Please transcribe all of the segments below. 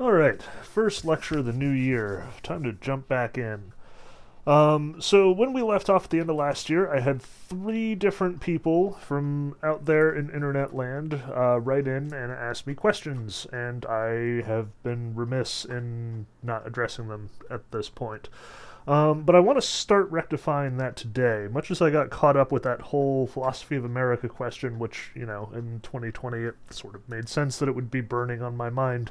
All right, first lecture of the new year. Time to jump back in. Um, so when we left off at the end of last year, I had three different people from out there in internet land uh, write in and ask me questions, and I have been remiss in not addressing them at this point. Um, but I want to start rectifying that today. Much as I got caught up with that whole philosophy of America question, which, you know, in 2020 it sort of made sense that it would be burning on my mind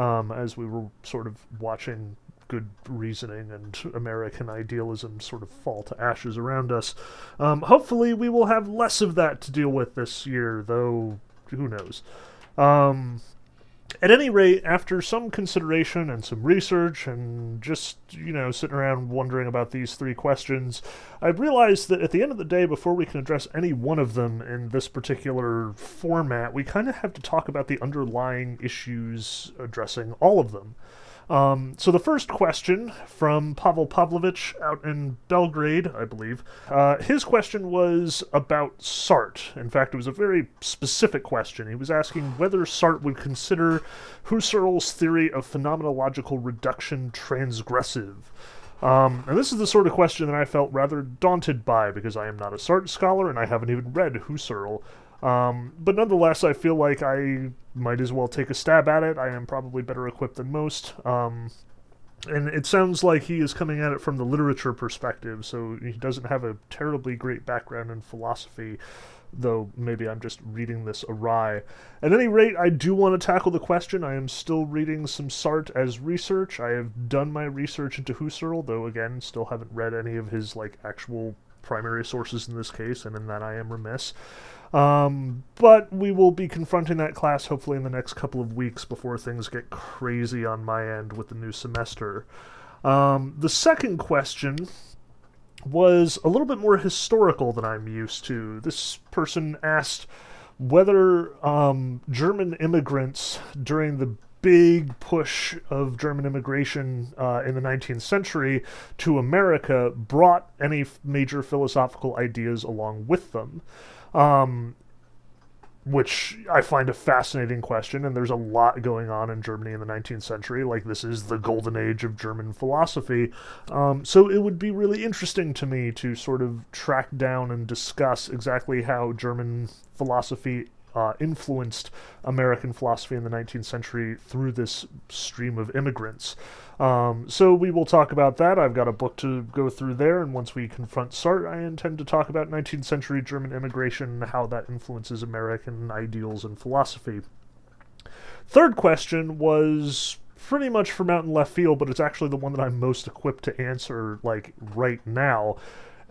um, as we were sort of watching good reasoning and American idealism sort of fall to ashes around us. Um, hopefully, we will have less of that to deal with this year, though who knows. Um, at any rate, after some consideration and some research and just, you know, sitting around wondering about these three questions, I've realized that at the end of the day, before we can address any one of them in this particular format, we kind of have to talk about the underlying issues addressing all of them. Um, so the first question from Pavel Pavlovich out in Belgrade, I believe, uh, his question was about Sartre. In fact, it was a very specific question. He was asking whether Sartre would consider Husserl's theory of phenomenological reduction transgressive. Um, and this is the sort of question that I felt rather daunted by because I am not a Sartre scholar and I haven't even read Husserl. Um, but nonetheless, I feel like I might as well take a stab at it. I am probably better equipped than most. Um, and it sounds like he is coming at it from the literature perspective, so he doesn't have a terribly great background in philosophy, though maybe I'm just reading this awry. At any rate, I do want to tackle the question. I am still reading some Sartre as research. I have done my research into Husserl, though again, still haven't read any of his like actual primary sources in this case, and in that I am remiss. Um, but we will be confronting that class hopefully in the next couple of weeks before things get crazy on my end with the new semester. Um, the second question was a little bit more historical than I'm used to. This person asked whether um, German immigrants during the big push of German immigration uh, in the 19th century to America brought any major philosophical ideas along with them um, which I find a fascinating question. And there's a lot going on in Germany in the 19th century. Like, this is the golden age of German philosophy. Um, so, it would be really interesting to me to sort of track down and discuss exactly how German philosophy uh, influenced American philosophy in the 19th century through this stream of immigrants. Um, so we will talk about that. I've got a book to go through there, and once we confront Sartre, I intend to talk about 19th century German immigration and how that influences American ideals and philosophy. Third question was pretty much from out in left field, but it's actually the one that I'm most equipped to answer, like right now.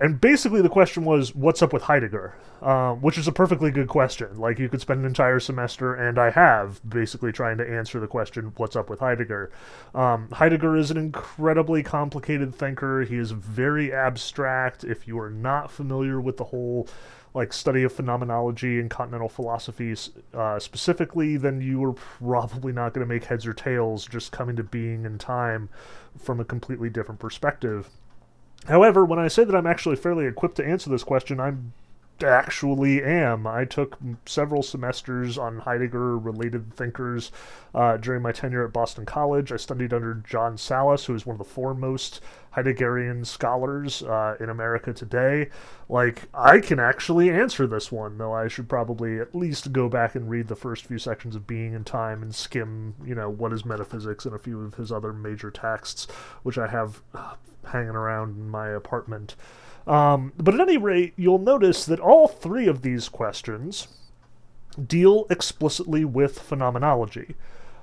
And basically, the question was, what's up with Heidegger? Um, which is a perfectly good question. Like, you could spend an entire semester, and I have, basically trying to answer the question, what's up with Heidegger? Um, Heidegger is an incredibly complicated thinker. He is very abstract. If you are not familiar with the whole like study of phenomenology and continental philosophies uh, specifically, then you are probably not going to make heads or tails just coming to Being and Time from a completely different perspective. However, when I say that I'm actually fairly equipped to answer this question, I'm actually am. I took several semesters on Heidegger related thinkers uh, during my tenure at Boston College. I studied under John Sallis, who is one of the foremost Heideggerian scholars uh, in America today. Like, I can actually answer this one, though I should probably at least go back and read the first few sections of Being and Time and skim, you know, what is metaphysics and a few of his other major texts, which I have uh, hanging around in my apartment. Um, but at any rate, you'll notice that all three of these questions deal explicitly with phenomenology.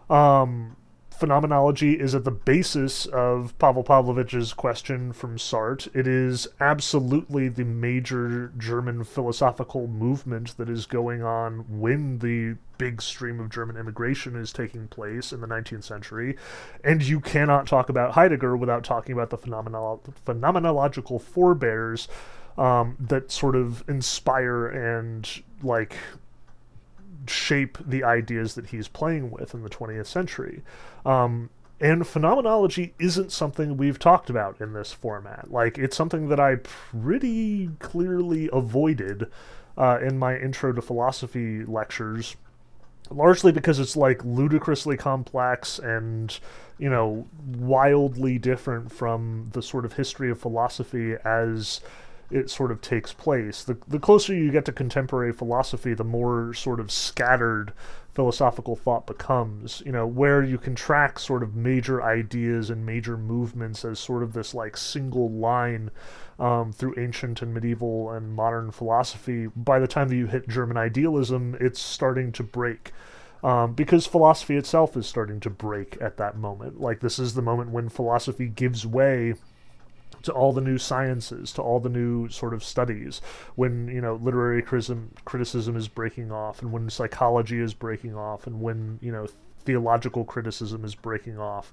Um, phenomenology is at the basis of Pavel Pavlovich's question from Sartre. It is absolutely the major German philosophical movement that is going on when the big stream of German immigration is taking place in the 19th century. And you cannot talk about Heidegger without talking about the phenomenolo- phenomenological forebears um, that sort of inspire and like shape the ideas that he's playing with in the 20th century. Um, and phenomenology isn't something we've talked about in this format. Like, it's something that I pretty clearly avoided uh, in my intro to philosophy lectures largely because it's like ludicrously complex and you know wildly different from the sort of history of philosophy as it sort of takes place. The the closer you get to contemporary philosophy, the more sort of scattered philosophical thought becomes, you know, where you can track sort of major ideas and major movements as sort of this like single line um, through ancient and medieval and modern philosophy. By the time that you hit German idealism, it's starting to break. Um, because philosophy itself is starting to break at that moment. Like, this is the moment when philosophy gives way to all the new sciences, to all the new sort of studies, when you know literary criticism criticism is breaking off, and when psychology is breaking off, and when you know theological criticism is breaking off.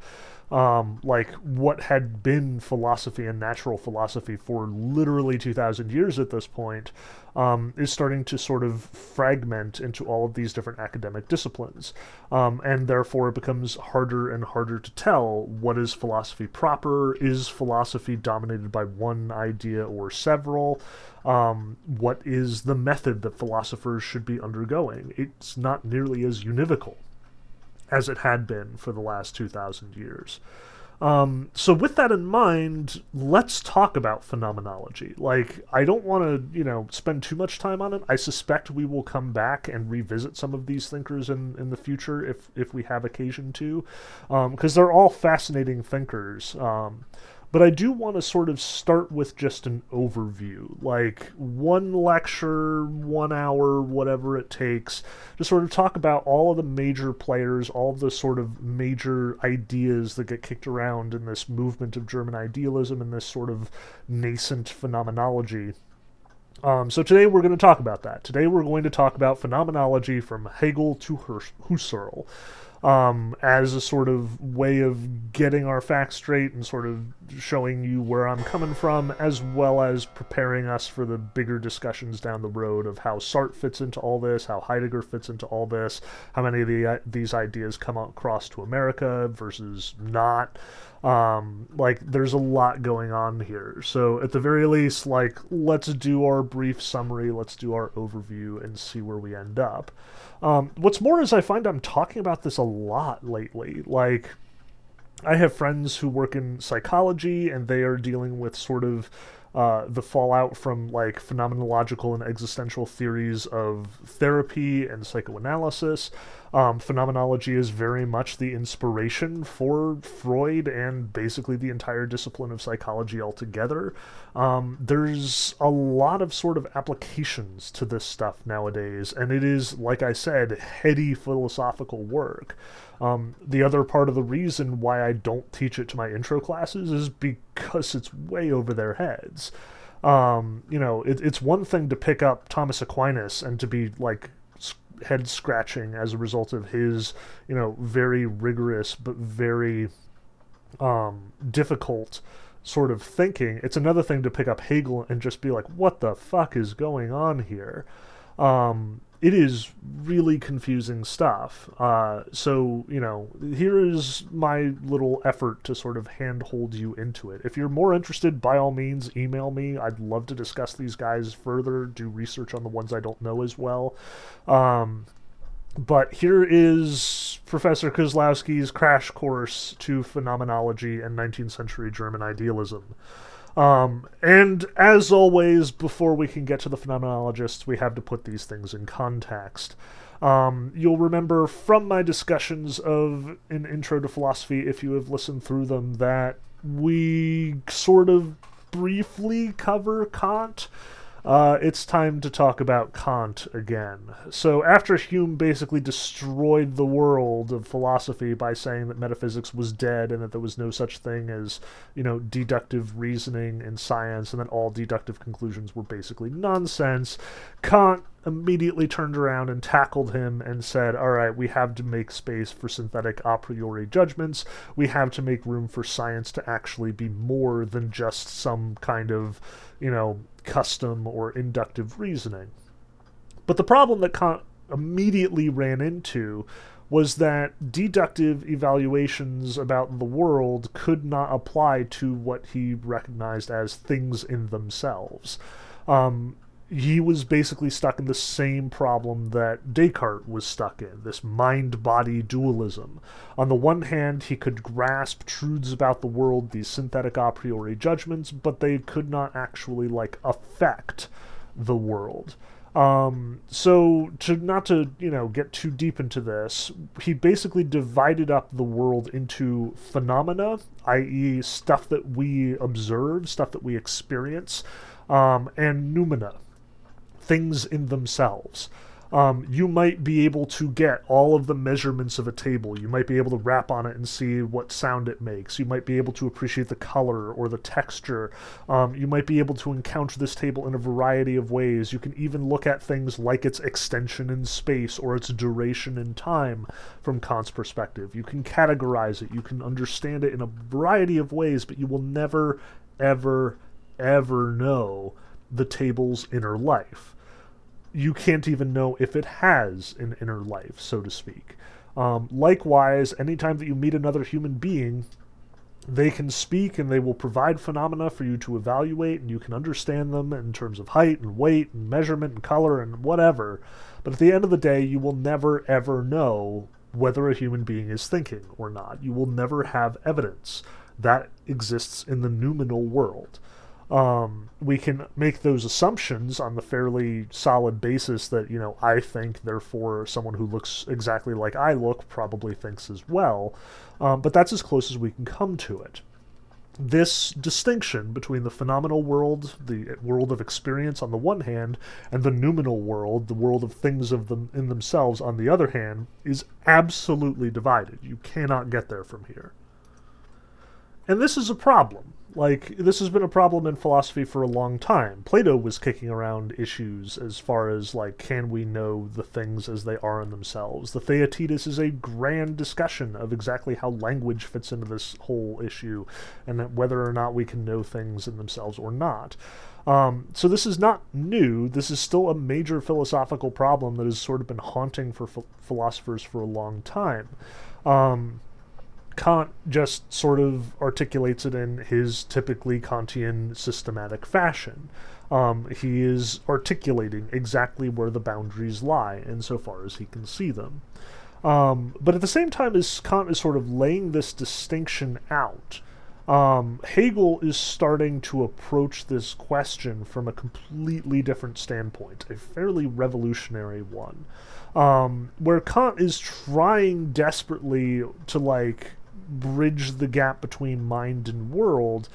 Um, like what had been philosophy and natural philosophy for literally 2,000 years at this point um, is starting to sort of fragment into all of these different academic disciplines. Um, and therefore, it becomes harder and harder to tell what is philosophy proper. Is philosophy dominated by one idea or several? Um, what is the method that philosophers should be undergoing? It's not nearly as univocal as it had been for the last 2,000 years. Um, so with that in mind, let's talk about phenomenology. Like, I don't want to, you know, spend too much time on it. I suspect we will come back and revisit some of these thinkers in, in the future if if we have occasion to, because um, they're all fascinating thinkers. Um, but I do want to sort of start with just an overview, like one lecture, one hour, whatever it takes, to sort of talk about all of the major players, all of the sort of major ideas that get kicked around in this movement of German idealism and this sort of nascent phenomenology. Um, so today we're going to talk about that. Today we're going to talk about phenomenology from Hegel to Husserl um, as a sort of way of getting our facts straight and sort of showing you where I'm coming from, as well as preparing us for the bigger discussions down the road of how Sartre fits into all this, how Heidegger fits into all this, how many of the, uh, these ideas come across to America versus not. Um, like, there's a lot going on here. So, at the very least, like, let's do our brief summary, let's do our overview, and see where we end up. Um, what's more is I find I'm talking about this a lot lately. Like, I have friends who work in psychology and they are dealing with sort of uh, the fallout from like phenomenological and existential theories of therapy and psychoanalysis. Um, phenomenology is very much the inspiration for Freud and basically the entire discipline of psychology altogether. Um, there's a lot of sort of applications to this stuff nowadays, and it is, like I said, heady philosophical work. Um, the other part of the reason why I don't teach it to my intro classes is because it's way over their heads. Um, you know, it, it's one thing to pick up Thomas Aquinas and to be like head scratching as a result of his, you know, very rigorous but very um, difficult sort of thinking. It's another thing to pick up Hegel and just be like, what the fuck is going on here? Um, it is really confusing stuff. Uh, so, you know, here is my little effort to sort of handhold you into it. If you're more interested, by all means, email me. I'd love to discuss these guys further, do research on the ones I don't know as well. Um, but here is Professor Kozlowski's crash course to phenomenology and 19th century German idealism. Um, and as always, before we can get to the phenomenologists, we have to put these things in context. Um, you'll remember from my discussions of an intro to philosophy, if you have listened through them, that we sort of briefly cover Kant uh, it's time to talk about Kant again. So, after Hume basically destroyed the world of philosophy by saying that metaphysics was dead and that there was no such thing as, you know, deductive reasoning in science and that all deductive conclusions were basically nonsense, Kant immediately turned around and tackled him and said, All right, we have to make space for synthetic a priori judgments. We have to make room for science to actually be more than just some kind of, you know, custom or inductive reasoning. But the problem that Kant immediately ran into was that deductive evaluations about the world could not apply to what he recognized as things in themselves. Um, he was basically stuck in the same problem that Descartes was stuck in this mind body dualism. On the one hand, he could grasp truths about the world, these synthetic a priori judgments, but they could not actually like affect the world. Um, so to not to you know get too deep into this, he basically divided up the world into phenomena, i.e., stuff that we observe, stuff that we experience, um, and noumena, things in themselves um, you might be able to get all of the measurements of a table. You might be able to rap on it and see what sound it makes. You might be able to appreciate the color or the texture. Um, you might be able to encounter this table in a variety of ways. You can even look at things like its extension in space or its duration in time from Kant's perspective. You can categorize it. You can understand it in a variety of ways, but you will never, ever, ever know the table's inner life you can't even know if it has an inner life, so to speak. Um, likewise, anytime that you meet another human being, they can speak and they will provide phenomena for you to evaluate, and you can understand them in terms of height and weight and measurement and color and whatever. But at the end of the day, you will never ever know whether a human being is thinking or not. You will never have evidence that exists in the noumenal world um, we can make those assumptions on the fairly solid basis that you know I think, therefore someone who looks exactly like I look probably thinks as well. Um, but that's as close as we can come to it. This distinction between the phenomenal world, the world of experience on the one hand, and the noumenal world, the world of things of them in themselves on the other hand, is absolutely divided. You cannot get there from here. And this is a problem like, this has been a problem in philosophy for a long time. Plato was kicking around issues as far as, like, can we know the things as they are in themselves? The Theaetetus is a grand discussion of exactly how language fits into this whole issue and whether or not we can know things in themselves or not. Um, so this is not new. This is still a major philosophical problem that has sort of been haunting for ph- philosophers for a long time. Um, Kant just sort of articulates it in his typically Kantian systematic fashion. Um, he is articulating exactly where the boundaries lie insofar as he can see them. Um, but at the same time as Kant is sort of laying this distinction out, um, Hegel is starting to approach this question from a completely different standpoint, a fairly revolutionary one. Um, where Kant is trying desperately to like bridge the gap between mind and world,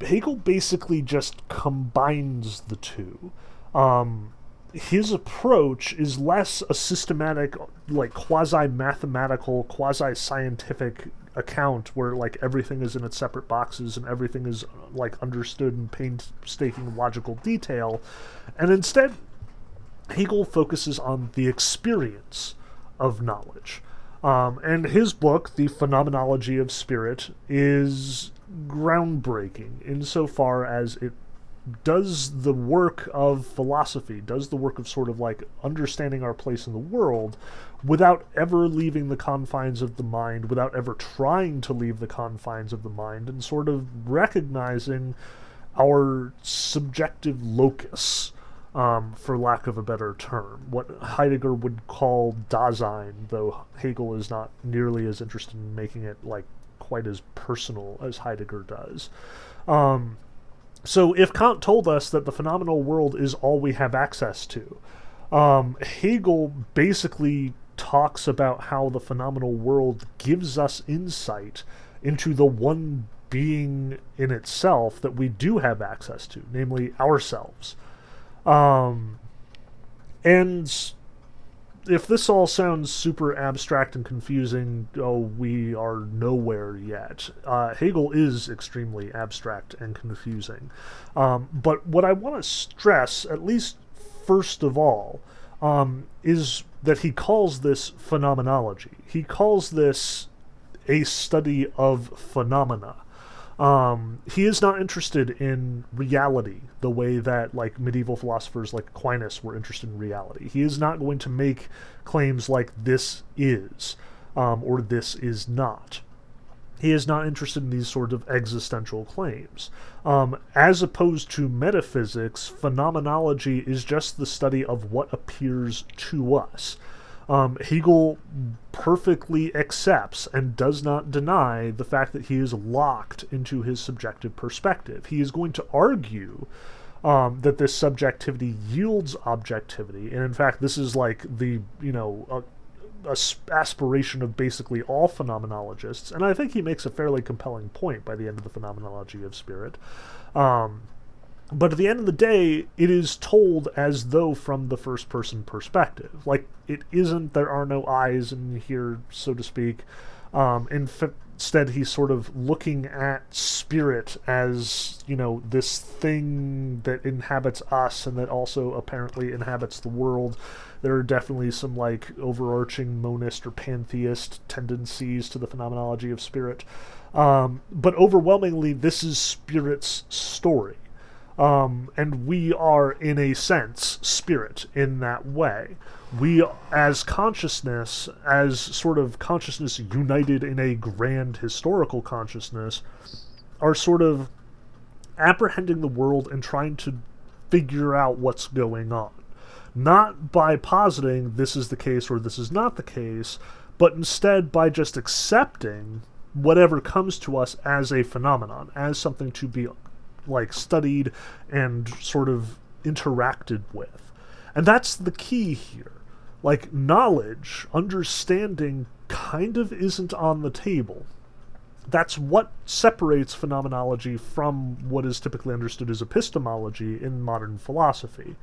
Hegel basically just combines the two. Um, his approach is less a systematic, like quasi mathematical, quasi scientific account where like everything is in its separate boxes and everything is like understood in painstaking logical detail, and instead Hegel focuses on the experience of knowledge. Um, and his book, The Phenomenology of Spirit, is groundbreaking insofar as it does the work of philosophy, does the work of sort of like understanding our place in the world without ever leaving the confines of the mind, without ever trying to leave the confines of the mind, and sort of recognizing our subjective locus um, for lack of a better term. What Heidegger would call Dasein, though Hegel is not nearly as interested in making it like quite as personal as Heidegger does. Um, so if Kant told us that the phenomenal world is all we have access to, um, Hegel basically talks about how the phenomenal world gives us insight into the one being in itself that we do have access to, namely ourselves. Um, and if this all sounds super abstract and confusing, oh, we are nowhere yet. Uh, Hegel is extremely abstract and confusing. Um, but what I want to stress, at least first of all, um, is that he calls this phenomenology. He calls this a study of phenomena. Um, he is not interested in reality the way that like medieval philosophers like Aquinas were interested in reality. He is not going to make claims like this is um, or this is not. He is not interested in these sort of existential claims. Um, as opposed to metaphysics, phenomenology is just the study of what appears to us. Um, Hegel perfectly accepts and does not deny the fact that he is locked into his subjective perspective. He is going to argue um, that this subjectivity yields objectivity, and in fact, this is like the you know a aspiration of basically all phenomenologists, and I think he makes a fairly compelling point by the end of the phenomenology of spirit. Um, but at the end of the day, it is told as though from the first person perspective. Like, it isn't, there are no eyes in here, so to speak. Um, in f- instead, he's sort of looking at spirit as, you know, this thing that inhabits us and that also apparently inhabits the world there are definitely some like overarching monist or pantheist tendencies to the phenomenology of spirit. Um, but overwhelmingly, this is spirit's story. Um, and we are, in a sense, spirit in that way. We, as consciousness, as sort of consciousness united in a grand historical consciousness, are sort of apprehending the world and trying to figure out what's going on not by positing this is the case or this is not the case, but instead by just accepting whatever comes to us as a phenomenon, as something to be like studied and sort of interacted with. And that's the key here. Like knowledge, understanding kind of isn't on the table. That's what separates phenomenology from what is typically understood as epistemology in modern philosophy.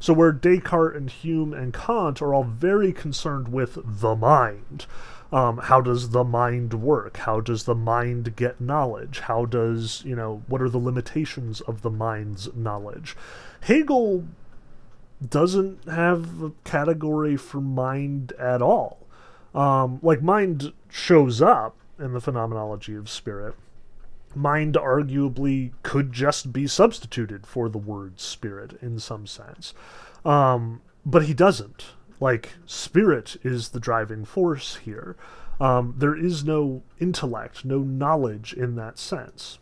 So, where Descartes and Hume and Kant are all very concerned with the mind, um, how does the mind work? How does the mind get knowledge? How does, you know, what are the limitations of the mind's knowledge? Hegel doesn't have a category for mind at all. Um, like, mind shows up in the phenomenology of spirit mind arguably could just be substituted for the word spirit in some sense. Um, but he doesn't. Like, spirit is the driving force here. Um, there is no intellect, no knowledge in that sense.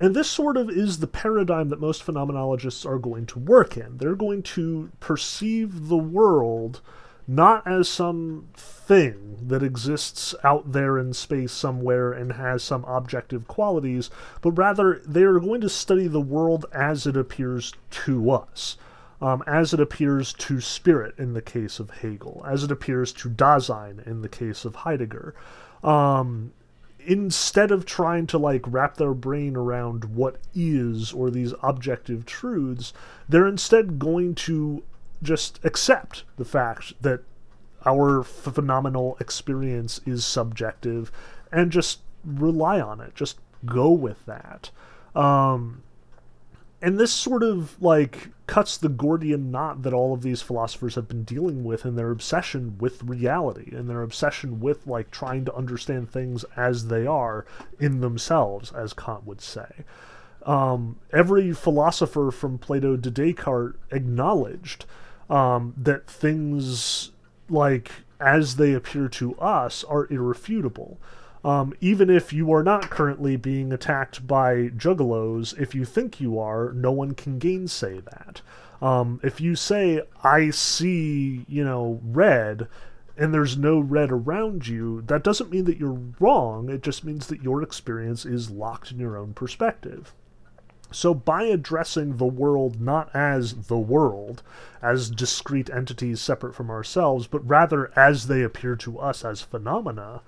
And this sort of is the paradigm that most phenomenologists are going to work in. They're going to perceive the world not as some thing that exists out there in space somewhere and has some objective qualities, but rather they are going to study the world as it appears to us. Um, as it appears to spirit in the case of Hegel, as it appears to Dasein in the case of Heidegger. Um, instead of trying to like wrap their brain around what is or these objective truths, they're instead going to just accept the fact that our phenomenal experience is subjective and just rely on it. Just go with that. Um, and this sort of like cuts the Gordian knot that all of these philosophers have been dealing with in their obsession with reality and their obsession with like trying to understand things as they are in themselves, as Kant would say. Um, every philosopher from Plato to Descartes acknowledged um, that things like as they appear to us are irrefutable. Um, even if you are not currently being attacked by juggalos, if you think you are, no one can gainsay that. Um, if you say, I see, you know, red, and there's no red around you, that doesn't mean that you're wrong. It just means that your experience is locked in your own perspective. So, by addressing the world not as the world, as discrete entities separate from ourselves, but rather as they appear to us as phenomena,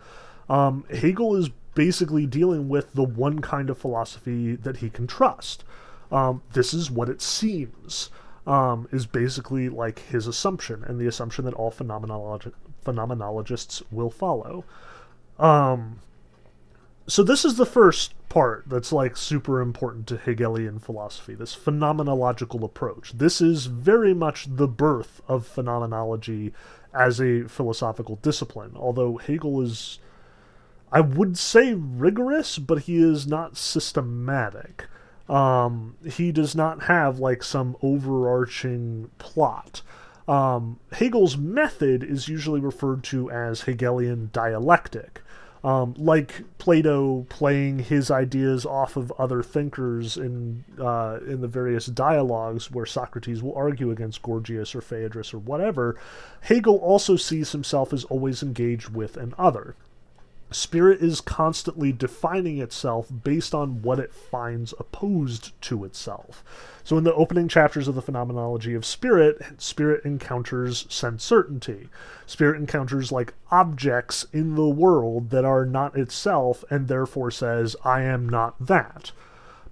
um, Hegel is basically dealing with the one kind of philosophy that he can trust. Um, this is what it seems, um, is basically like his assumption, and the assumption that all phenomenologi- phenomenologists will follow. Um, so this is the first part that's like super important to Hegelian philosophy, this phenomenological approach. This is very much the birth of phenomenology as a philosophical discipline, although Hegel is I would say rigorous, but he is not systematic. Um, he does not have like some overarching plot. Um, Hegel's method is usually referred to as Hegelian dialectic, Um, like Plato playing his ideas off of other thinkers in uh, in the various dialogues where Socrates will argue against Gorgias or Phaedrus or whatever, Hegel also sees himself as always engaged with an other. Spirit is constantly defining itself based on what it finds opposed to itself. So, in the opening chapters of the phenomenology of spirit, spirit encounters sense certainty. Spirit encounters like objects in the world that are not itself and therefore says, I am not that.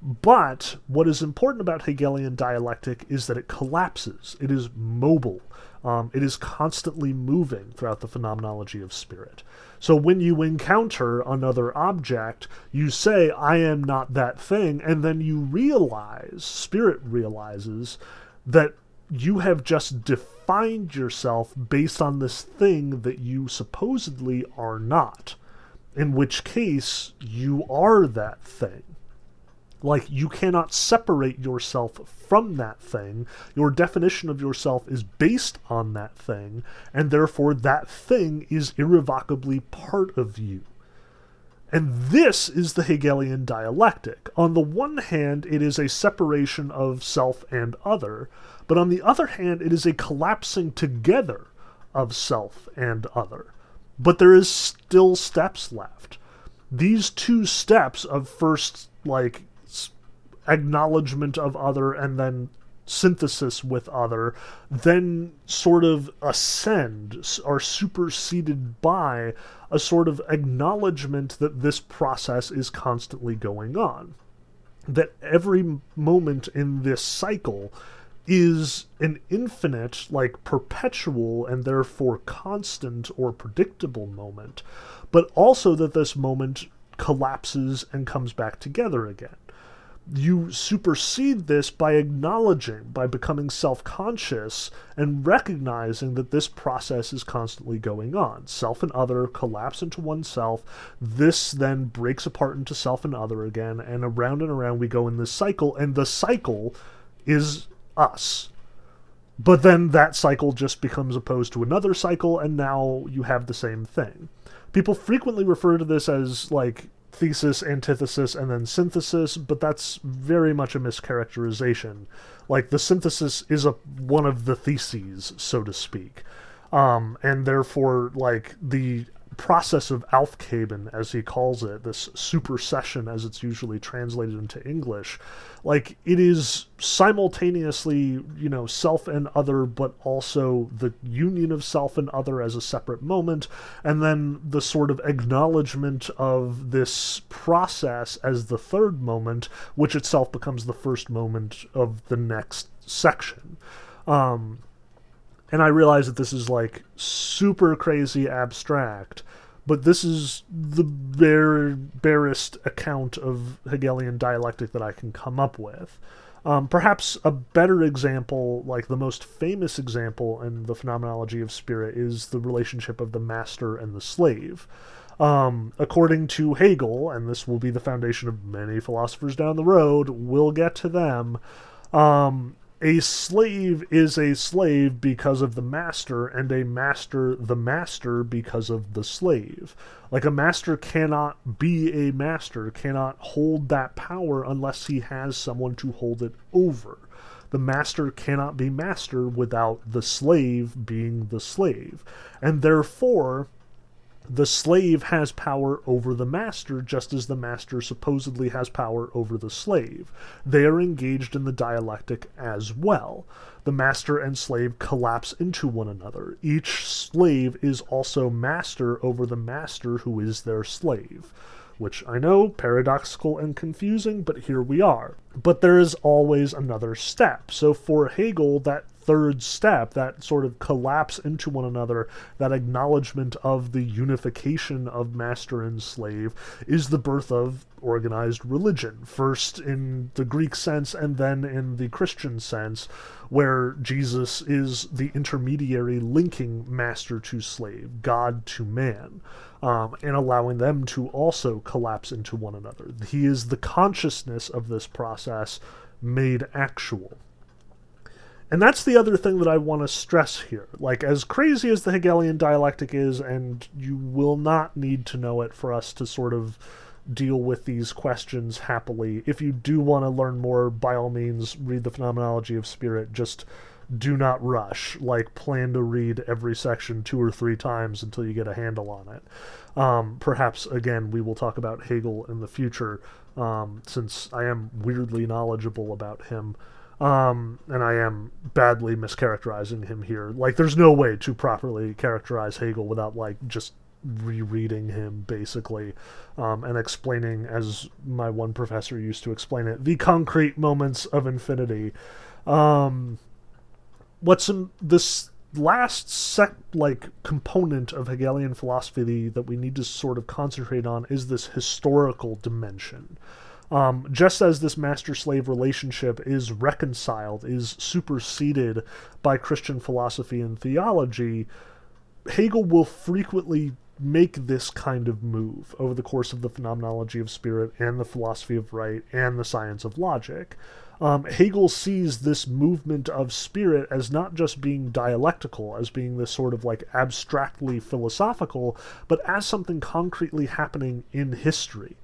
But what is important about Hegelian dialectic is that it collapses, it is mobile, um, it is constantly moving throughout the phenomenology of spirit. So when you encounter another object, you say, I am not that thing, and then you realize, spirit realizes, that you have just defined yourself based on this thing that you supposedly are not. In which case, you are that thing. Like, you cannot separate yourself from that thing. Your definition of yourself is based on that thing, and therefore that thing is irrevocably part of you. And this is the Hegelian dialectic. On the one hand, it is a separation of self and other, but on the other hand, it is a collapsing together of self and other. But there is still steps left. These two steps of first, like, acknowledgement of other and then synthesis with other then sort of ascend are superseded by a sort of acknowledgement that this process is constantly going on. That every moment in this cycle is an infinite like perpetual and therefore constant or predictable moment but also that this moment collapses and comes back together again you supersede this by acknowledging, by becoming self conscious and recognizing that this process is constantly going on. Self and other collapse into oneself. This then breaks apart into self and other again, and around and around we go in this cycle, and the cycle is us. But then that cycle just becomes opposed to another cycle, and now you have the same thing. People frequently refer to this as like thesis, antithesis, and then synthesis, but that's very much a mischaracterization. Like the synthesis is a one of the theses, so to speak, um, and therefore, like the process of Aufheben, as he calls it, this supersession, as it's usually translated into English, like it is simultaneously, you know, self and other, but also the union of self and other as a separate moment, and then the sort of acknowledgement of this process as the third moment, which itself becomes the first moment of the next section. Um, and I realize that this is like super crazy abstract, but this is the bare, barest account of Hegelian dialectic that I can come up with. Um, perhaps a better example, like the most famous example in the phenomenology of spirit, is the relationship of the master and the slave. Um, according to Hegel, and this will be the foundation of many philosophers down the road, we'll get to them. Um, a slave is a slave because of the master, and a master the master because of the slave. Like a master cannot be a master, cannot hold that power unless he has someone to hold it over. The master cannot be master without the slave being the slave. And therefore, the slave has power over the master just as the master supposedly has power over the slave. They are engaged in the dialectic as well. The master and slave collapse into one another. Each slave is also master over the master who is their slave. Which I know, paradoxical and confusing, but here we are. But there is always another step. So for Hegel, that third step, that sort of collapse into one another, that acknowledgement of the unification of master and slave, is the birth of organized religion. First in the Greek sense, and then in the Christian sense, where Jesus is the intermediary linking master to slave, God to man. Um, and allowing them to also collapse into one another. He is the consciousness of this process made actual. And that's the other thing that I want to stress here. Like, as crazy as the Hegelian dialectic is, and you will not need to know it for us to sort of deal with these questions happily. If you do want to learn more, by all means, read the Phenomenology of Spirit. Just do not rush. Like, plan to read every section two or three times until you get a handle on it. Um, perhaps, again, we will talk about Hegel in the future, um, since I am weirdly knowledgeable about him. Um, and I am badly mischaracterizing him here. Like, there's no way to properly characterize Hegel without, like, just rereading him, basically, um, and explaining, as my one professor used to explain it, the concrete moments of infinity. Um, what's in this last sec like component of Hegelian philosophy that we need to sort of concentrate on is this historical dimension. Um, just as this master slave relationship is reconciled, is superseded by Christian philosophy and theology, Hegel will frequently make this kind of move over the course of the phenomenology of spirit and the philosophy of right and the science of logic. Um, Hegel sees this movement of spirit as not just being dialectical, as being this sort of like abstractly philosophical, but as something concretely happening in history.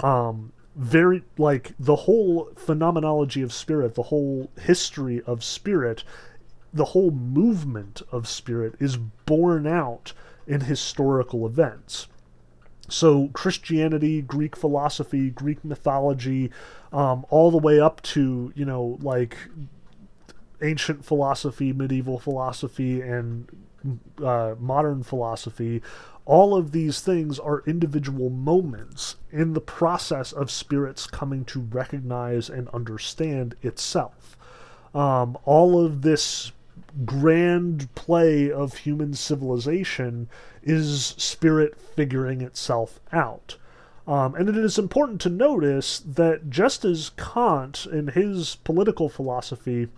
Um, very like the whole phenomenology of spirit, the whole history of spirit, the whole movement of spirit is borne out in historical events. So, Christianity, Greek philosophy, Greek mythology, um, all the way up to, you know, like ancient philosophy, medieval philosophy, and uh, modern philosophy, all of these things are individual moments in the process of spirits coming to recognize and understand itself. Um, all of this grand play of human civilization is spirit figuring itself out. Um, and it is important to notice that just as Kant, in his political philosophy,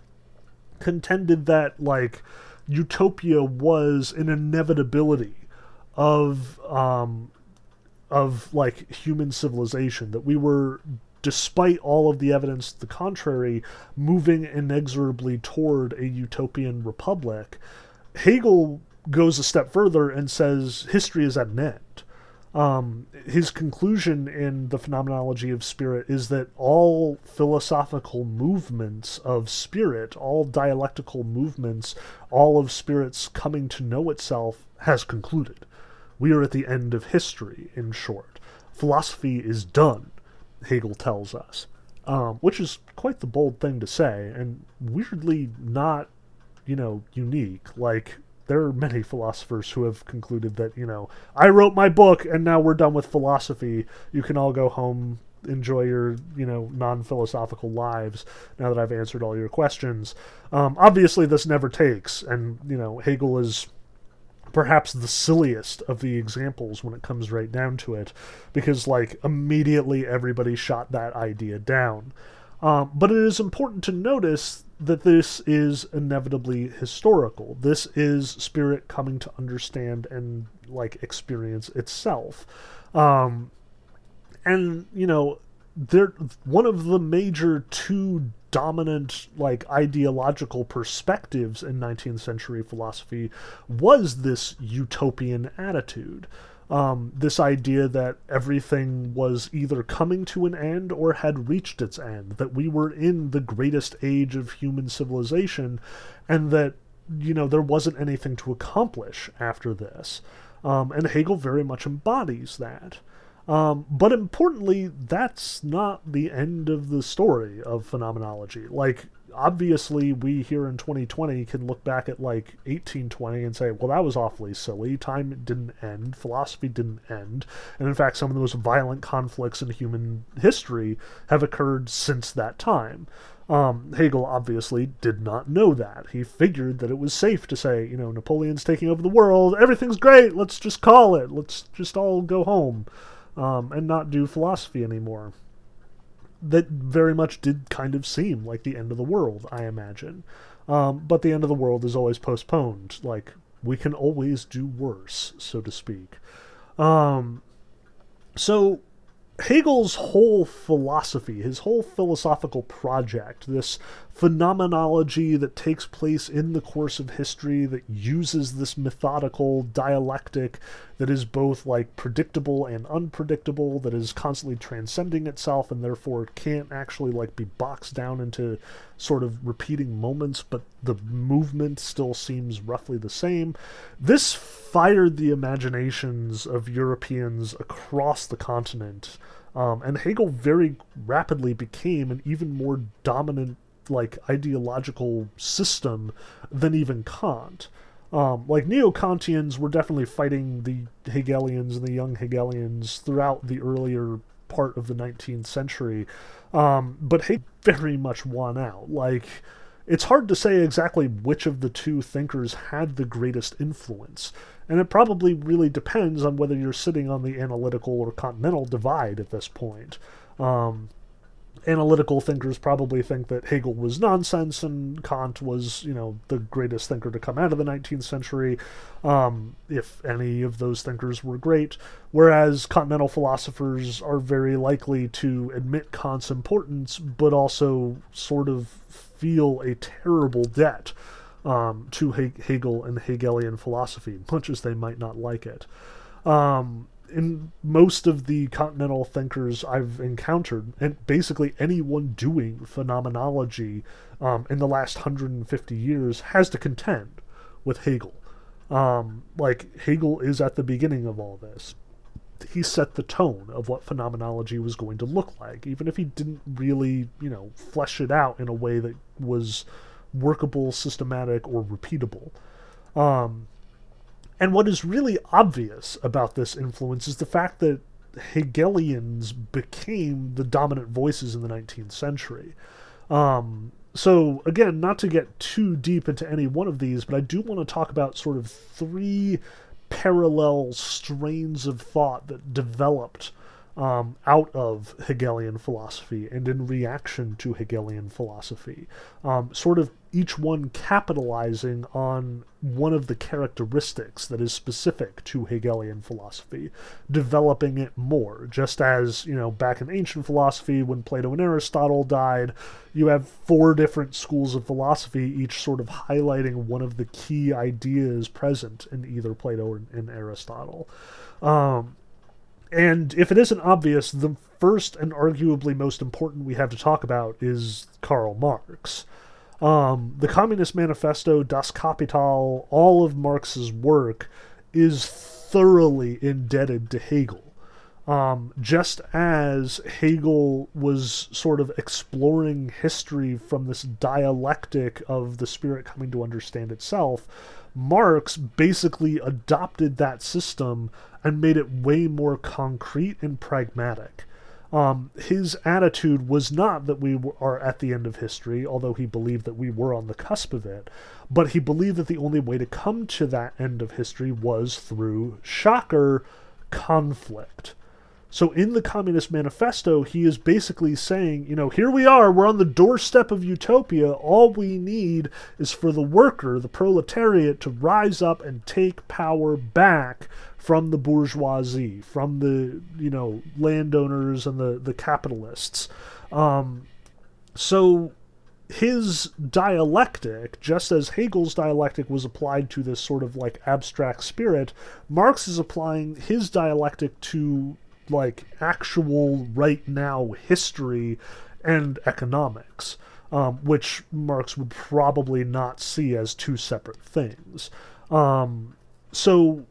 contended that, like, utopia was an inevitability of um, of like human civilization that we were despite all of the evidence to the contrary, moving inexorably toward a utopian republic, Hegel goes a step further and says history is at an end. Um, his conclusion in the phenomenology of spirit is that all philosophical movements of spirit, all dialectical movements, all of spirit's coming to know itself has concluded. We are at the end of history, in short. Philosophy is done. Hegel tells us, um, which is quite the bold thing to say, and weirdly not, you know, unique. Like, there are many philosophers who have concluded that, you know, I wrote my book and now we're done with philosophy. You can all go home, enjoy your, you know, non philosophical lives now that I've answered all your questions. Um, obviously, this never takes, and, you know, Hegel is perhaps the silliest of the examples when it comes right down to it, because like immediately everybody shot that idea down. Um, but it is important to notice that this is inevitably historical. This is spirit coming to understand and like experience itself. Um, and you know, there one of the major two dominant like ideological perspectives in 19th century philosophy was this utopian attitude. Um, this idea that everything was either coming to an end or had reached its end that we were in the greatest age of human civilization and that you know there wasn't anything to accomplish after this. Um, and hegel very much embodies that um, but importantly, that's not the end of the story of phenomenology. Like, obviously, we here in 2020 can look back at like 1820 and say, well, that was awfully silly. Time didn't end, philosophy didn't end. And in fact, some of the most violent conflicts in human history have occurred since that time. Um, Hegel obviously did not know that. He figured that it was safe to say, you know, Napoleon's taking over the world, everything's great, let's just call it, let's just all go home um, and not do philosophy anymore. That very much did kind of seem like the end of the world, I imagine. Um, but the end of the world is always postponed. Like, we can always do worse, so to speak. Um, so, Hegel's whole philosophy, his whole philosophical project, this phenomenology that takes place in the course of history that uses this methodical dialectic that is both like predictable and unpredictable, that is constantly transcending itself and therefore can't actually like be boxed down into sort of repeating moments, but the movement still seems roughly the same. This fired the imaginations of Europeans across the continent. Um, and Hegel very rapidly became an even more dominant like ideological system than even Kant. Um, like neo-Kantians were definitely fighting the Hegelians and the young Hegelians throughout the earlier part of the 19th century, um, but Hegel very much won out. Like it's hard to say exactly which of the two thinkers had the greatest influence, and it probably really depends on whether you're sitting on the analytical or continental divide at this point. Um, analytical thinkers probably think that Hegel was nonsense and Kant was, you know, the greatest thinker to come out of the 19th century, um, if any of those thinkers were great. Whereas continental philosophers are very likely to admit Kant's importance, but also sort of feel a terrible debt um, to Hegel and Hegelian philosophy, much as they might not like it. Um, in most of the continental thinkers I've encountered, and basically anyone doing phenomenology um, in the last 150 years has to contend with Hegel. Um, like, Hegel is at the beginning of all this. He set the tone of what phenomenology was going to look like, even if he didn't really, you know, flesh it out in a way that was workable, systematic, or repeatable. Um, and what is really obvious about this influence is the fact that Hegelians became the dominant voices in the 19th century. Um, so, again, not to get too deep into any one of these, but I do want to talk about sort of three parallel strains of thought that developed um, out of Hegelian philosophy and in reaction to Hegelian philosophy, um, sort of each one capitalizing on one of the characteristics that is specific to Hegelian philosophy, developing it more. Just as, you know, back in ancient philosophy, when Plato and Aristotle died, you have four different schools of philosophy, each sort of highlighting one of the key ideas present in either Plato or in Aristotle. Um, and if it isn't obvious, the first and arguably most important we have to talk about is Karl Marx. Um, the Communist Manifesto, Das Kapital, all of Marx's work is thoroughly indebted to Hegel. Um, just as Hegel was sort of exploring history from this dialectic of the spirit coming to understand itself, Marx basically adopted that system and made it way more concrete and pragmatic. Um, his attitude was not that we are at the end of history, although he believed that we were on the cusp of it, but he believed that the only way to come to that end of history was through, shocker, conflict. So in the Communist Manifesto, he is basically saying, you know, here we are, we're on the doorstep of utopia. All we need is for the worker, the proletariat, to rise up and take power back from the bourgeoisie, from the, you know, landowners and the, the capitalists. Um, so his dialectic, just as Hegel's dialectic was applied to this sort of like abstract spirit, Marx is applying his dialectic to like actual right now history and economics, um, which Marx would probably not see as two separate things. Um, so,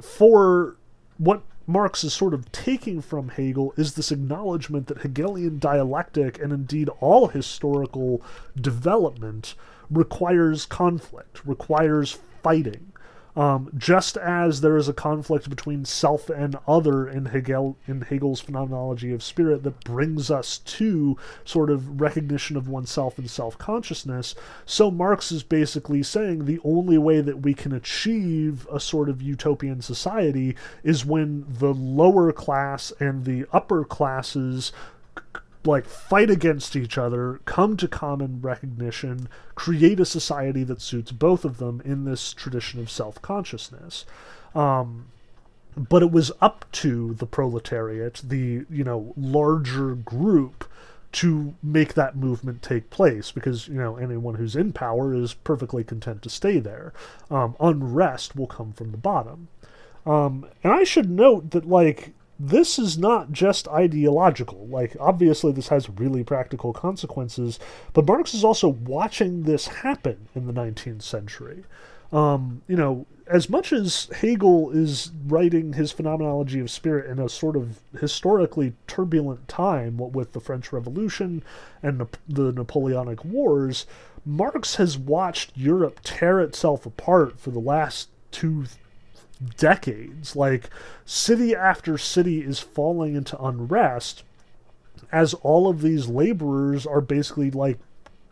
for what Marx is sort of taking from Hegel is this acknowledgement that Hegelian dialectic and indeed all historical development requires conflict, requires fighting. Um, just as there is a conflict between self and other in Hegel in Hegel's phenomenology of spirit that brings us to sort of recognition of oneself and self-consciousness, so Marx is basically saying the only way that we can achieve a sort of utopian society is when the lower class and the upper classes like fight against each other, come to common recognition, create a society that suits both of them in this tradition of self consciousness. Um, but it was up to the proletariat, the you know larger group, to make that movement take place because you know anyone who's in power is perfectly content to stay there. Um, unrest will come from the bottom, um, and I should note that like this is not just ideological. Like, obviously, this has really practical consequences, but Marx is also watching this happen in the 19th century. Um, you know, as much as Hegel is writing his phenomenology of spirit in a sort of historically turbulent time, with the French Revolution and the Napoleonic Wars, Marx has watched Europe tear itself apart for the last two decades. Like, city after city is falling into unrest as all of these laborers are basically like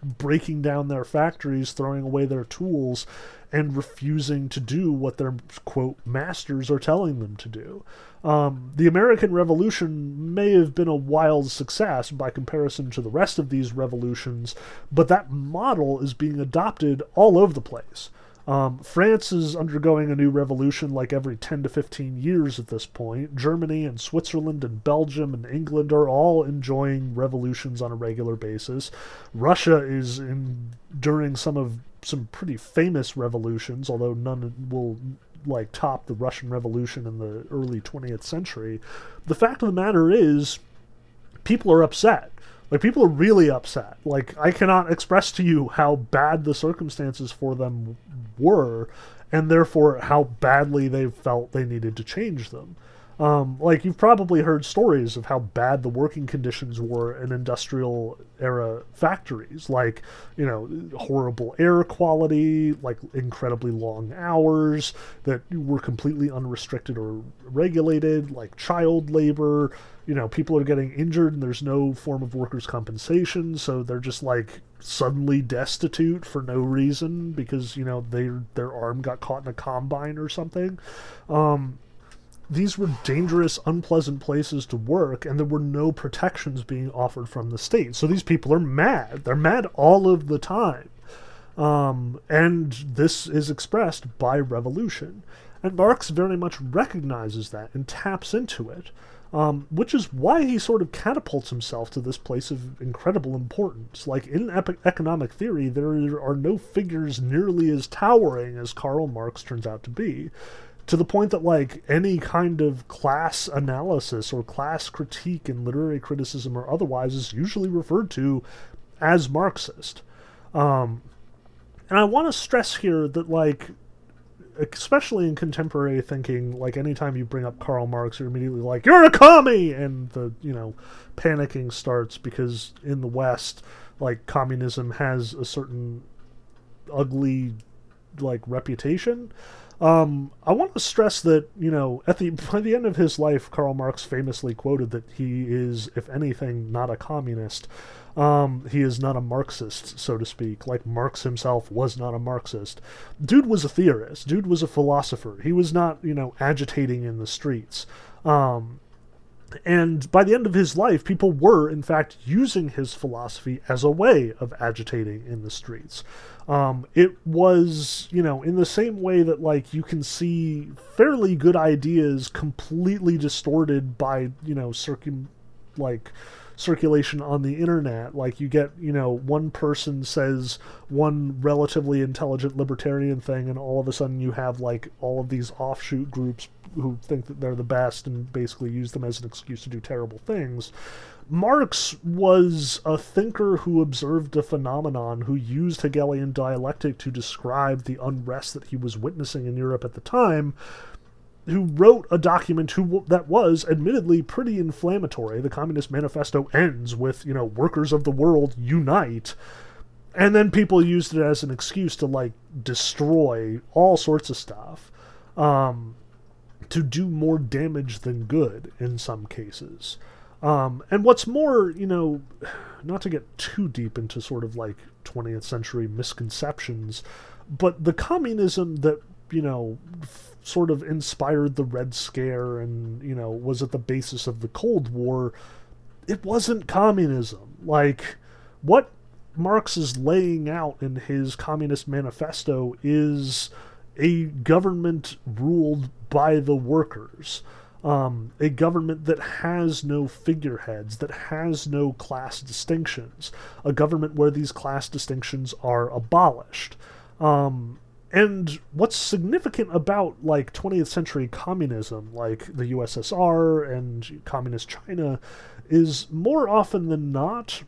breaking down their factories, throwing away their tools, and refusing to do what their quote masters are telling them to do. Um, the American Revolution may have been a wild success by comparison to the rest of these revolutions, but that model is being adopted all over the place. Um, France is undergoing a new revolution like every 10 to 15 years at this point. Germany and Switzerland and Belgium and England are all enjoying revolutions on a regular basis. Russia is enduring some of some pretty famous revolutions, although none will like top the Russian Revolution in the early 20th century. The fact of the matter is, people are upset. Like people are really upset. Like I cannot express to you how bad the circumstances for them were, and therefore how badly they felt they needed to change them. Um, like you've probably heard stories of how bad the working conditions were in industrial era factories, like you know horrible air quality, like incredibly long hours that were completely unrestricted or regulated, like child labor. You know, people are getting injured and there's no form of workers' compensation, so they're just like suddenly destitute for no reason because you know they their arm got caught in a combine or something. Um, these were dangerous, unpleasant places to work, and there were no protections being offered from the state. So these people are mad. They're mad all of the time. Um, and this is expressed by revolution. And Marx very much recognizes that and taps into it, um, which is why he sort of catapults himself to this place of incredible importance. Like in economic theory, there are no figures nearly as towering as Karl Marx turns out to be to the point that like any kind of class analysis or class critique in literary criticism or otherwise is usually referred to as Marxist. Um, and I want to stress here that like especially in contemporary thinking, like anytime you bring up Karl Marx, you're immediately like, "You're a commie," and the you know panicking starts because in the West, like communism has a certain ugly like reputation. Um, I want to stress that you know at the by the end of his life, Karl Marx famously quoted that he is, if anything, not a communist. Um, he is not a Marxist, so to speak, like Marx himself was not a Marxist. Dude was a theorist. Dude was a philosopher. He was not, you know, agitating in the streets. Um, and by the end of his life, people were, in fact, using his philosophy as a way of agitating in the streets. Um, it was, you know, in the same way that, like, you can see fairly good ideas completely distorted by, you know, circum, like, circulation on the internet. Like you get, you know, one person says one relatively intelligent libertarian thing, and all of a sudden you have like all of these offshoot groups who think that they're the best and basically use them as an excuse to do terrible things. Marx was a thinker who observed a phenomenon, who used Hegelian dialectic to describe the unrest that he was witnessing in Europe at the time, who wrote a document who that was admittedly pretty inflammatory. The Communist Manifesto ends with, you know, workers of the world unite. And then people used it as an excuse to like destroy all sorts of stuff. Um, to do more damage than good in some cases. Um, and what's more, you know, not to get too deep into sort of like 20th century misconceptions, but the communism that, you know, sort of inspired the Red Scare and, you know, was at the basis of the Cold War, it wasn't communism. Like, what Marx is laying out in his Communist Manifesto is a government ruled by the workers. Um, a government that has no figureheads, that has no class distinctions, a government where these class distinctions are abolished. Um, and what's significant about like 20th century communism, like the USSR and communist China, is more often than not,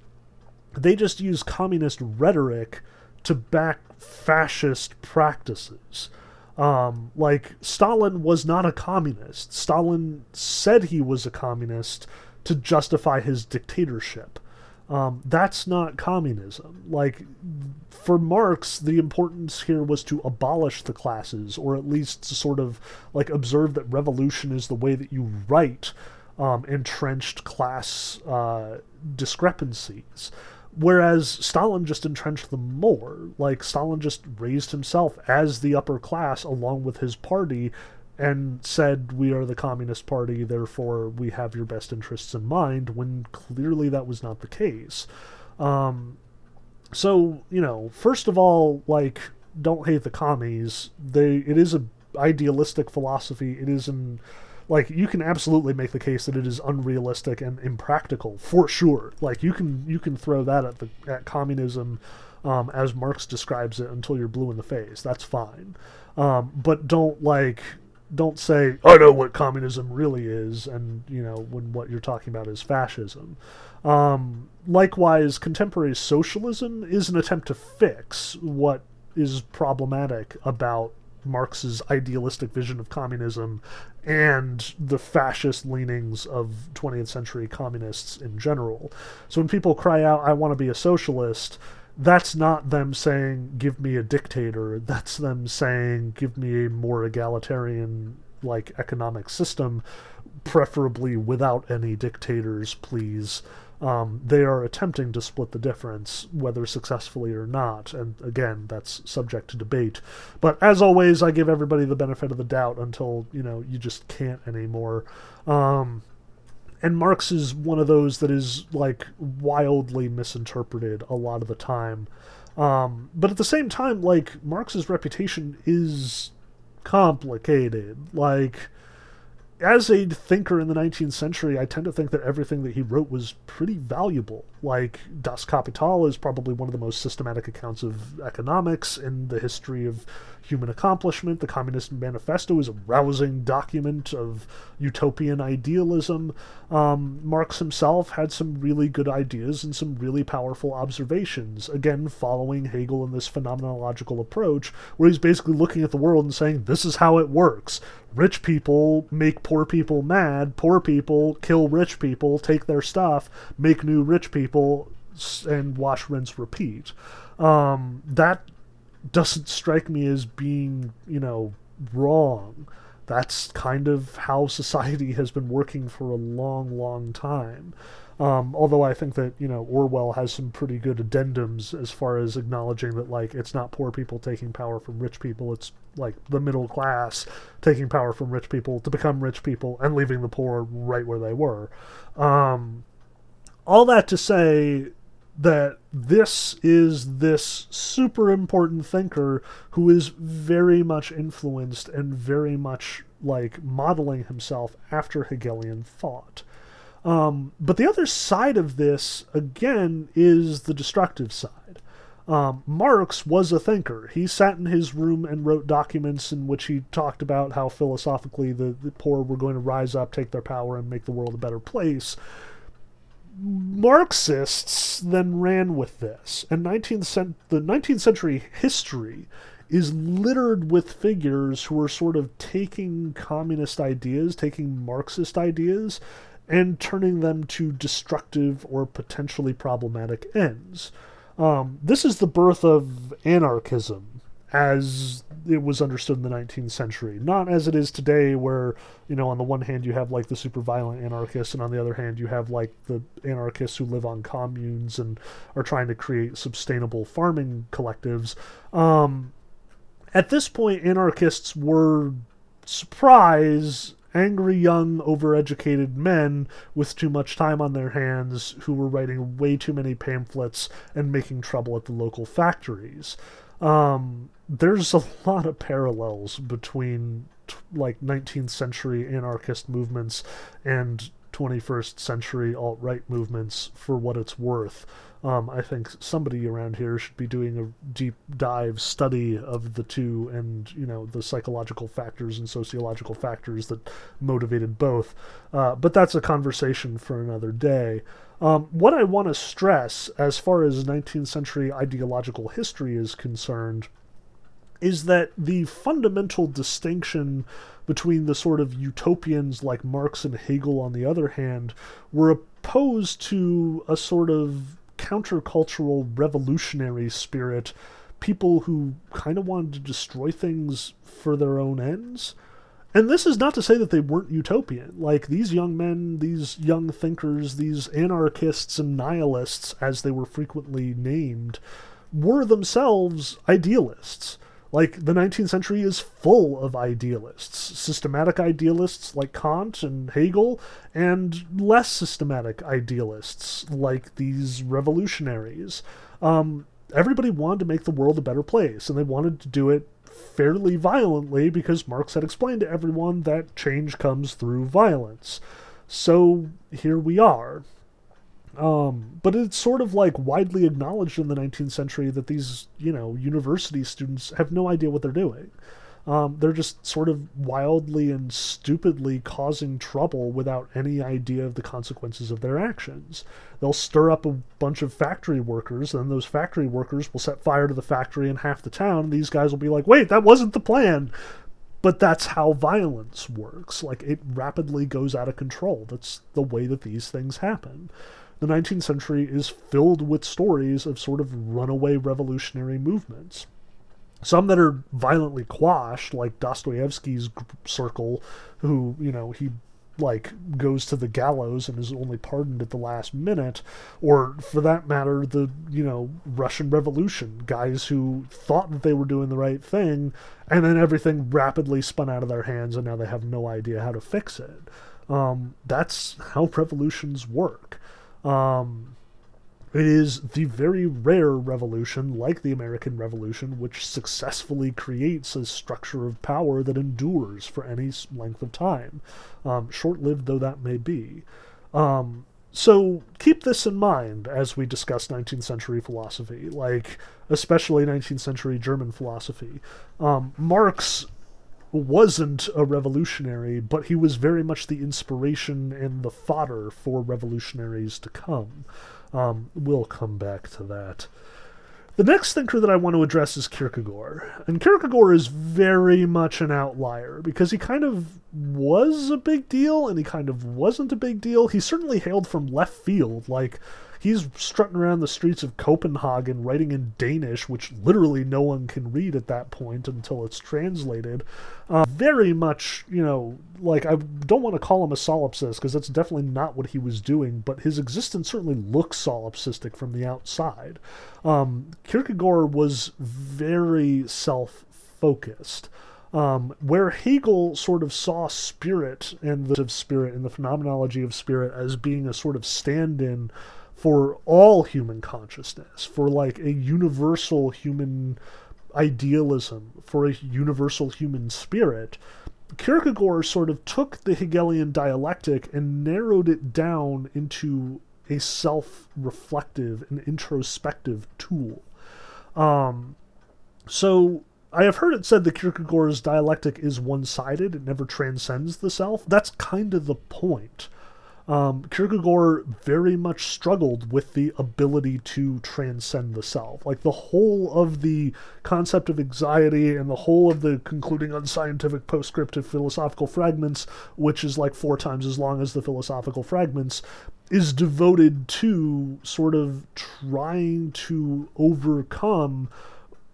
they just use communist rhetoric to back fascist practices. Um, like, Stalin was not a communist. Stalin said he was a communist to justify his dictatorship. Um, that's not communism. Like, for Marx, the importance here was to abolish the classes, or at least to sort of like observe that revolution is the way that you right um, entrenched class uh, discrepancies. Whereas Stalin just entrenched them more. Like, Stalin just raised himself as the upper class along with his party and said, We are the Communist Party, therefore we have your best interests in mind, when clearly that was not the case. Um, so, you know, first of all, like, don't hate the commies. They it is a idealistic philosophy. It is an like you can absolutely make the case that it is unrealistic and impractical for sure. Like you can you can throw that at the at communism um, as Marx describes it until you're blue in the face. That's fine, um, but don't like don't say I know what communism really is, and you know when what you're talking about is fascism. Um, likewise, contemporary socialism is an attempt to fix what is problematic about Marx's idealistic vision of communism and the fascist leanings of 20th century communists in general. So when people cry out, I want to be a socialist, that's not them saying, give me a dictator. That's them saying, give me a more egalitarian, like, economic system, preferably without any dictators, please. Um, they are attempting to split the difference, whether successfully or not. And again, that's subject to debate. But as always, I give everybody the benefit of the doubt until, you know, you just can't anymore. Um, and Marx is one of those that is, like, wildly misinterpreted a lot of the time. Um, but at the same time, like, Marx's reputation is complicated. Like, as a thinker in the 19th century, I tend to think that everything that he wrote was pretty valuable. Like, Das Kapital is probably one of the most systematic accounts of economics in the history of human accomplishment. The Communist Manifesto is a rousing document of utopian idealism. Um, Marx himself had some really good ideas and some really powerful observations, again, following Hegel in this phenomenological approach, where he's basically looking at the world and saying, this is how it works. Rich people make poor people mad, poor people kill rich people, take their stuff, make new rich people, and wash, rinse, repeat. Um, that doesn't strike me as being, you know, wrong. That's kind of how society has been working for a long, long time. Um, although I think that you know Orwell has some pretty good addendums as far as acknowledging that like it's not poor people taking power from rich people, it's like the middle class taking power from rich people to become rich people and leaving the poor right where they were. Um, all that to say, that this is this super important thinker who is very much influenced and very much like modeling himself after Hegelian thought. Um, but the other side of this, again, is the destructive side. Um, Marx was a thinker. He sat in his room and wrote documents in which he talked about how philosophically the, the poor were going to rise up, take their power, and make the world a better place. Marxists then ran with this, and 19th cent- the 19th century history is littered with figures who are sort of taking communist ideas, taking Marxist ideas, and turning them to destructive or potentially problematic ends. Um, this is the birth of anarchism, as it was understood in the 19th century, not as it is today, where you know on the one hand you have like the super violent anarchists, and on the other hand you have like the anarchists who live on communes and are trying to create sustainable farming collectives. Um, at this point, anarchists were surprise angry young overeducated men with too much time on their hands who were writing way too many pamphlets and making trouble at the local factories um, there's a lot of parallels between t- like 19th century anarchist movements and 21st century alt right movements for what it's worth. Um, I think somebody around here should be doing a deep dive study of the two and, you know, the psychological factors and sociological factors that motivated both. Uh, but that's a conversation for another day. Um, what I want to stress, as far as 19th century ideological history is concerned, is that the fundamental distinction between the sort of utopians like Marx and Hegel, on the other hand, were opposed to a sort of countercultural revolutionary spirit, people who kind of wanted to destroy things for their own ends. And this is not to say that they weren't utopian. Like these young men, these young thinkers, these anarchists and nihilists, as they were frequently named, were themselves idealists. Like the 19th century is full of idealists, systematic idealists like Kant and Hegel, and less systematic idealists like these revolutionaries. Um, everybody wanted to make the world a better place, and they wanted to do it fairly violently because Marx had explained to everyone that change comes through violence. So here we are. Um, but it's sort of like widely acknowledged in the 19th century that these, you know, university students have no idea what they're doing. Um, they're just sort of wildly and stupidly causing trouble without any idea of the consequences of their actions. They'll stir up a bunch of factory workers, and those factory workers will set fire to the factory in half the town. These guys will be like, wait, that wasn't the plan. But that's how violence works. Like, it rapidly goes out of control. That's the way that these things happen the 19th century is filled with stories of sort of runaway revolutionary movements. Some that are violently quashed, like Dostoevsky's circle, who, you know, he like goes to the gallows and is only pardoned at the last minute or for that matter the you know Russian revolution guys who thought that they were doing the right thing and then everything rapidly spun out of their hands and now they have no idea how to fix it um, that's how revolutions work um, it is the very rare revolution, like the American Revolution, which successfully creates a structure of power that endures for any length of time, um, short lived though that may be. Um, so keep this in mind as we discuss 19th century philosophy, like especially 19th century German philosophy. Um, Marx wasn't a revolutionary, but he was very much the inspiration and the fodder for revolutionaries to come. Um, we'll come back to that. The next thinker that I want to address is Kierkegaard. And Kierkegaard is very much an outlier because he kind of was a big deal and he kind of wasn't a big deal. He certainly hailed from left field. Like, he's strutting around the streets of Copenhagen writing in Danish, which literally no one can read at that point until it's translated. Uh, very much, you know, like I don't want to call him a solipsist because that's definitely not what he was doing, but his existence certainly looks solipsistic from the outside. Um, Kierkegaard was very self focused. Um, where Hegel sort of saw spirit and the spirit and the phenomenology of spirit as being a sort of stand in for all human consciousness, for like a universal human idealism, for a universal human spirit, Kierkegaard sort of took the Hegelian dialectic and narrowed it down into a self reflective and introspective tool. Um, so I have heard it said that Kierkegaard's dialectic is one sided, it never transcends the self. That's kind of the point um, Kierkegaard very much struggled with the ability to transcend the self. Like the whole of the concept of anxiety and the whole of the concluding unscientific postscript postscriptive philosophical fragments, which is like four times as long as the philosophical fragments, is devoted to sort of trying to overcome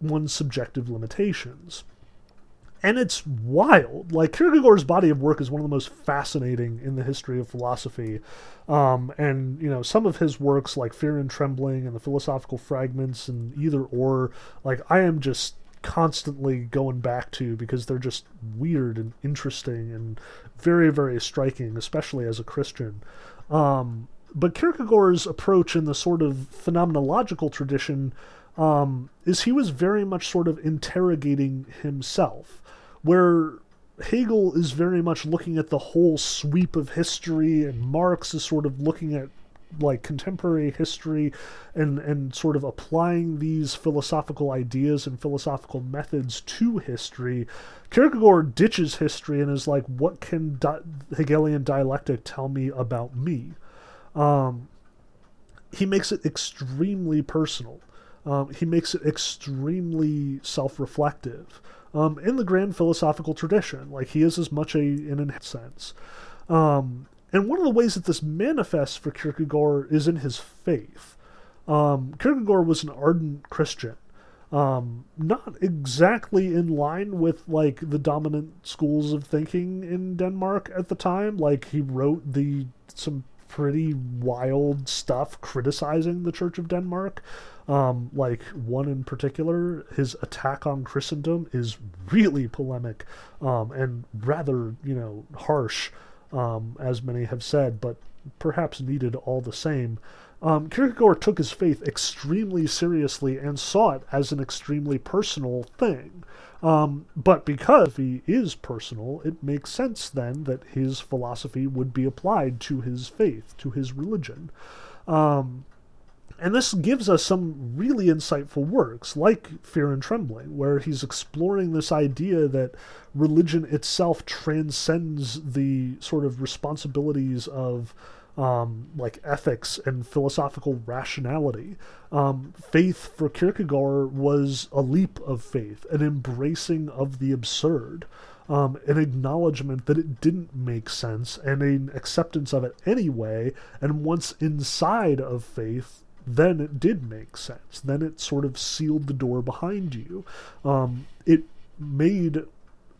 one's subjective limitations and it's wild. Like Kierkegaard's body of work is one of the most fascinating in the history of philosophy. Um, and you know, some of his works, like Fear and Trembling and the Philosophical Fragments and Either or, like I am just constantly going back to because they're just weird and interesting and very, very striking, especially as a Christian. Um, but Kierkegaard's approach in the sort of phenomenological tradition um, is he was very much sort of interrogating himself, where Hegel is very much looking at the whole sweep of history, and Marx is sort of looking at like contemporary history and and sort of applying these philosophical ideas and philosophical methods to history. Kierkegaard ditches history and is like what can di- hegelian dialectic tell me about me? Um, he makes it extremely personal. Um, he makes it extremely self-reflective um, in the grand philosophical tradition like he is as much a in a sense um, and one of the ways that this manifests for Kierkegaard is in his faith. Um, Kierkegaard was an ardent Christian, um, not exactly in line with like the dominant schools of thinking in Denmark at the time. Like he wrote the some pretty wild stuff criticizing the Church of Denmark. Um, like one in particular, his attack on Christendom is really polemic um, and rather, you know, harsh um, as many have said, but perhaps needed all the same. Um, Kierkegaard took his faith extremely seriously and saw it as an extremely personal thing. Um, but because he is personal, it makes sense then that his philosophy would be applied to his faith, to his religion. Um, and this gives us some really insightful works, like Fear and Trembling, where he's exploring this idea that religion itself transcends the sort of responsibilities of um, like ethics and philosophical rationality. Um, faith for Kierkegaard was a leap of faith, an embracing of the absurd. Um, an acknowledgement that it didn't make sense and an acceptance of it anyway. And once inside of faith, then it did make sense. Then it sort of sealed the door behind you. Um, it made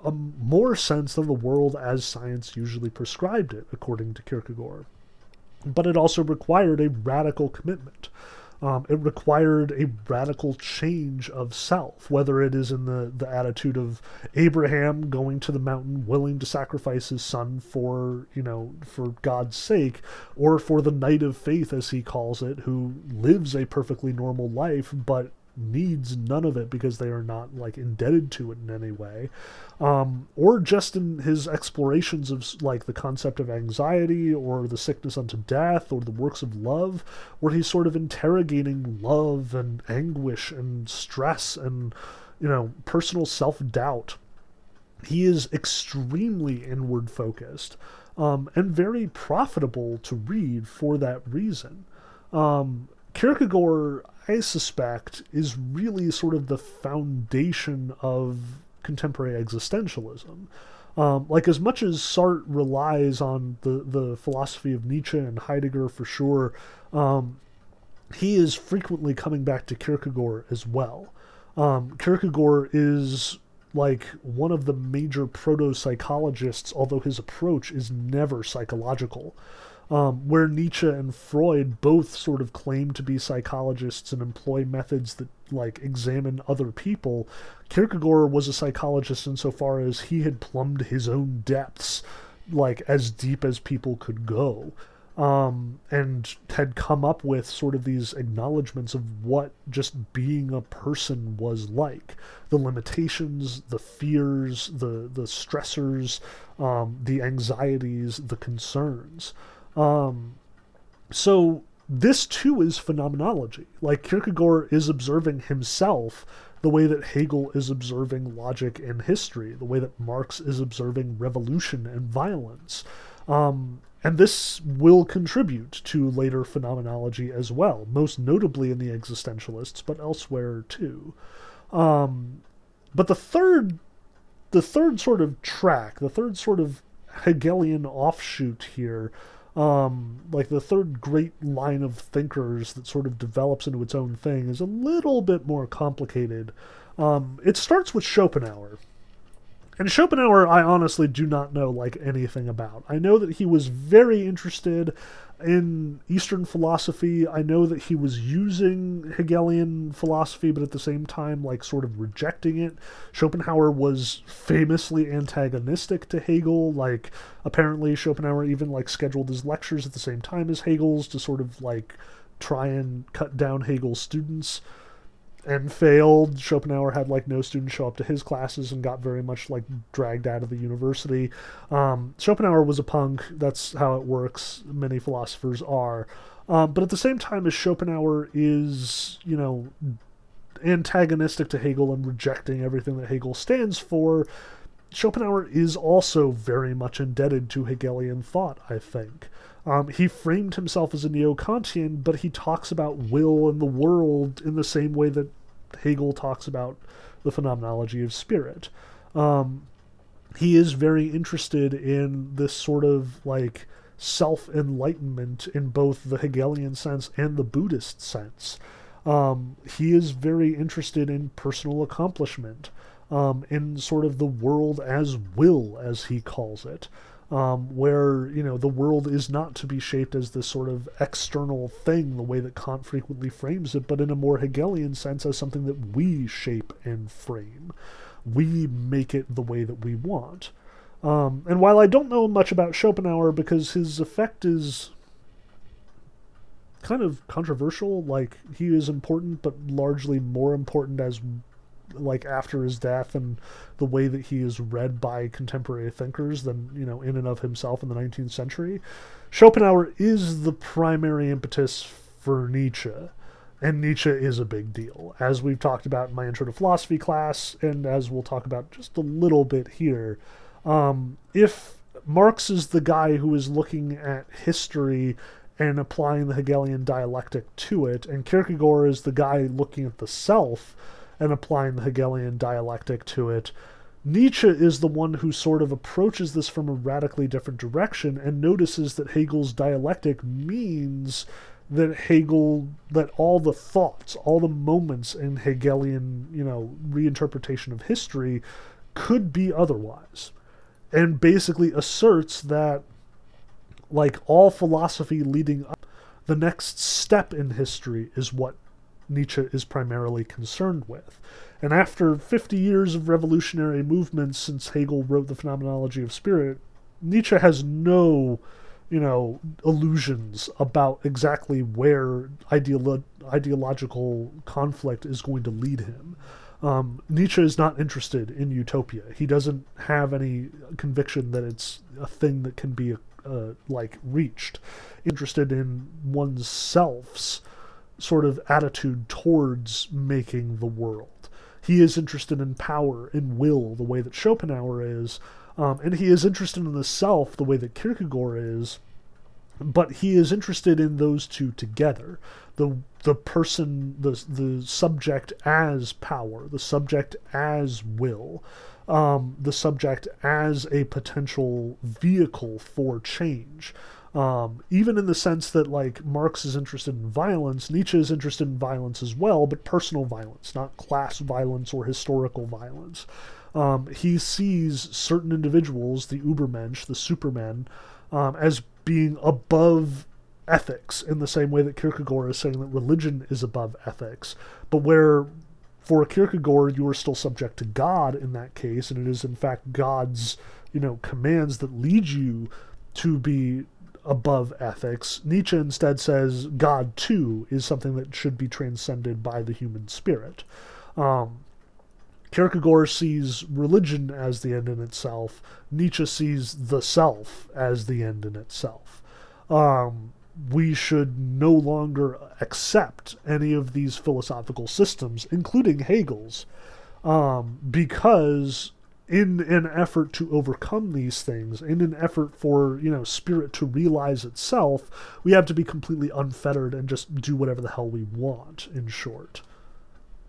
a, more sense than the world as science usually prescribed it, according to Kierkegaard. But it also required a radical commitment. Um, it required a radical change of self, whether it is in the, the attitude of Abraham going to the mountain, willing to sacrifice his son for, you know, for God's sake, or for the knight of faith, as he calls it, who lives a perfectly normal life, but needs none of it because they are not like indebted to it in any way. Um, or just in his explorations of like the concept of anxiety or the sickness unto death or the works of love where he's sort of interrogating love and anguish and stress and you know personal self-doubt. He is extremely inward focused um, and very profitable to read for that reason. Um, Kierkegaard, I suspect, is really sort of the foundation of contemporary existentialism. Um, like as much as Sartre relies on the the philosophy of Nietzsche and Heidegger for sure, um, he is frequently coming back to Kierkegaard as well. Um, Kierkegaard is like one of the major proto psychologists, although his approach is never psychological um, where Nietzsche and Freud both sort of claim to be psychologists and employ methods that like examine other people. Kierkegaard was a psychologist insofar as he had plumbed his own depths, like as deep as people could go. Um, and had come up with sort of these acknowledgments of what just being a person was like the limitations the fears the the stressors um, the anxieties the concerns um, so this too is phenomenology. Like Kierkegaard is observing himself the way that Hegel is observing logic and history, the way that Marx is observing revolution and violence. Um, and this will contribute to later phenomenology as well, most notably in the existentialists, but elsewhere too. Um, but the third, the third sort of track, the third sort of Hegelian offshoot here um, like the third great line of thinkers that sort of develops into its own thing is a little bit more complicated. Um, it starts with Schopenhauer. And Schopenhauer, I honestly do not know like anything about. I know that he was very interested in Eastern philosophy, I know that he was using Hegelian philosophy, but at the same time, like, sort of rejecting it. Schopenhauer was famously antagonistic to Hegel. Like, apparently, Schopenhauer even, like, scheduled his lectures at the same time as Hegel's to sort of, like, try and cut down Hegel's students. And failed. Schopenhauer had like no students show up to his classes and got very much like dragged out of the university. Um, Schopenhauer was a punk. That's how it works. Many philosophers are. Um, but at the same time as Schopenhauer is, you know, antagonistic to Hegel and rejecting everything that Hegel stands for, Schopenhauer is also very much indebted to Hegelian thought, I think. Um, he framed himself as a neo Kantian, but he talks about will and the world in the same way that Hegel talks about the phenomenology of spirit. Um, he is very interested in this sort of like self enlightenment in both the Hegelian sense and the Buddhist sense. Um, he is very interested in personal accomplishment, um, in sort of the world as will, as he calls it um, where you know the world is not to be shaped as this sort of external thing, the way that Kant frequently frames it, but in a more Hegelian sense as something that we shape and frame. We make it the way that we want. Um, and while I don't know much about Schopenhauer because his effect is kind of controversial, like he is important, but largely more important as like after his death and the way that he is read by contemporary thinkers than you know in and of himself in the 19th century schopenhauer is the primary impetus for nietzsche. And nietzsche is a big deal as we've talked about in my intro to philosophy class and as we'll talk about just a little bit here. Um, if marx is the guy who is looking at history and applying the hegelian dialectic to it and kierkegaard is the guy looking at the self and applying the Hegelian dialectic to it. Nietzsche is the one who sort of approaches this from a radically different direction and notices that Hegel's dialectic means that Hegel, that all the thoughts, all the moments in Hegelian, you know, reinterpretation of history could be otherwise. And basically asserts that, like all philosophy leading up, the next step in history is what Nietzsche is primarily concerned with. And after 50 years of revolutionary movements since Hegel wrote The Phenomenology of Spirit, Nietzsche has no, you know, illusions about exactly where ideolo- ideological conflict is going to lead him. Um, Nietzsche is not interested in utopia. He doesn't have any conviction that it's a thing that can be uh, like reached. Interested in one's selves sort of attitude towards making the world. He is interested in power, in will, the way that Schopenhauer is, um, and he is interested in the self the way that Kierkegaard is, but he is interested in those two together. The the person, the the subject as power, the subject as will, um, the subject as a potential vehicle for change. Um, even in the sense that like Marx is interested in violence, Nietzsche is interested in violence as well, but personal violence, not class violence or historical violence. Um, he sees certain individuals, the Ubermensch, the Supermen, um, as being above ethics in the same way that Kierkegaard is saying that religion is above ethics, but where for Kierkegaard you are still subject to God in that case, and it is in fact God's you know commands that lead you to be above ethics. Nietzsche instead says God too is something that should be transcended by the human spirit. Um, Kierkegaard sees religion as the end in itself. Nietzsche sees the self as the end in itself. Um, we should no longer accept any of these philosophical systems, including Hegel's, um, because in an effort to overcome these things, in an effort for, you know, spirit to realize itself, we have to be completely unfettered and just do whatever the hell we want, in short.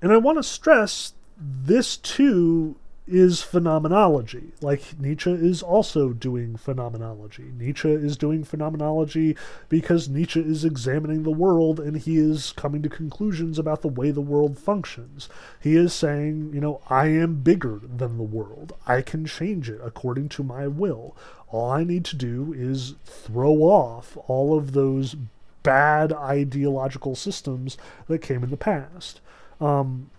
And I want to stress this too is phenomenology. Like Nietzsche is also doing phenomenology. Nietzsche is doing phenomenology because Nietzsche is examining the world and he is coming to conclusions about the way the world functions. He is saying, you know, I am bigger than the world. I can change it according to my will. All I need to do is throw off all of those bad ideological systems that came in the past. Um,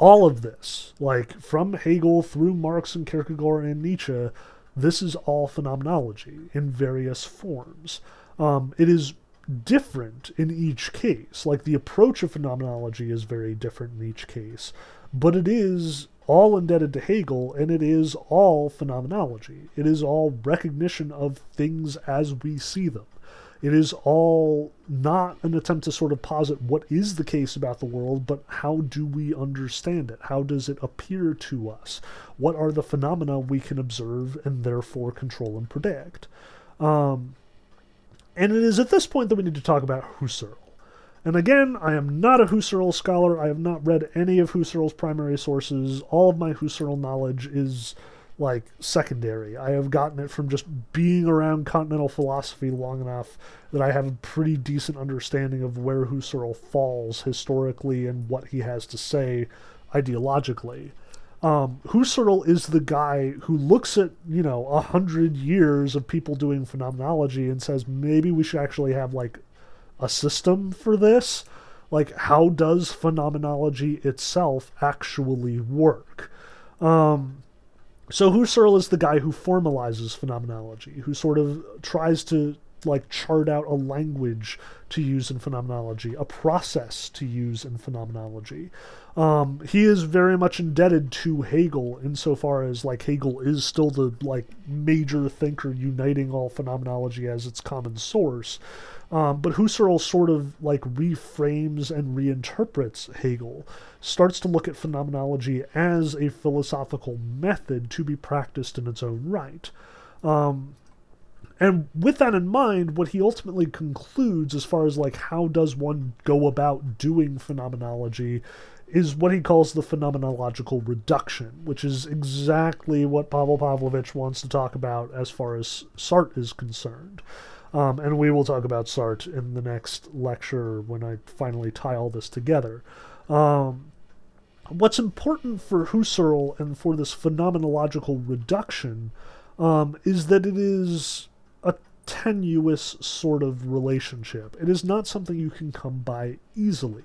all of this, like from Hegel through Marx and Kierkegaard and Nietzsche, this is all phenomenology in various forms. Um, it is different in each case. Like the approach of phenomenology is very different in each case, but it is all indebted to Hegel, and it is all phenomenology. It is all recognition of things as we see them. It is all not an attempt to sort of posit what is the case about the world, but how do we understand it? How does it appear to us? What are the phenomena we can observe and therefore control and predict? Um, and it is at this point that we need to talk about Husserl. And again, I am not a Husserl scholar. I have not read any of Husserl's primary sources. All of my Husserl knowledge is like secondary. I have gotten it from just being around continental philosophy long enough that I have a pretty decent understanding of where Husserl falls historically and what he has to say ideologically. Um, Husserl is the guy who looks at, you know, a hundred years of people doing phenomenology and says maybe we should actually have like a system for this. Like, how does phenomenology itself actually work? Um, so Husserl is the guy who formalizes phenomenology, who sort of tries to like chart out a language to use in phenomenology, a process to use in phenomenology. Um, he is very much indebted to Hegel insofar as like Hegel is still the like major thinker uniting all phenomenology as its common source. Um, but Husserl sort of like reframes and reinterprets Hegel, starts to look at phenomenology as a philosophical method to be practiced in its own right. Um, and with that in mind, what he ultimately concludes as far as like how does one go about doing phenomenology is what he calls the phenomenological reduction, which is exactly what Pavel Pavlovich wants to talk about as far as Sartre is concerned. Um, and we will talk about Sartre in the next lecture when I finally tie all this together. Um, what's important for Husserl and for this phenomenological reduction um, is that it is a tenuous sort of relationship. It is not something you can come by easily.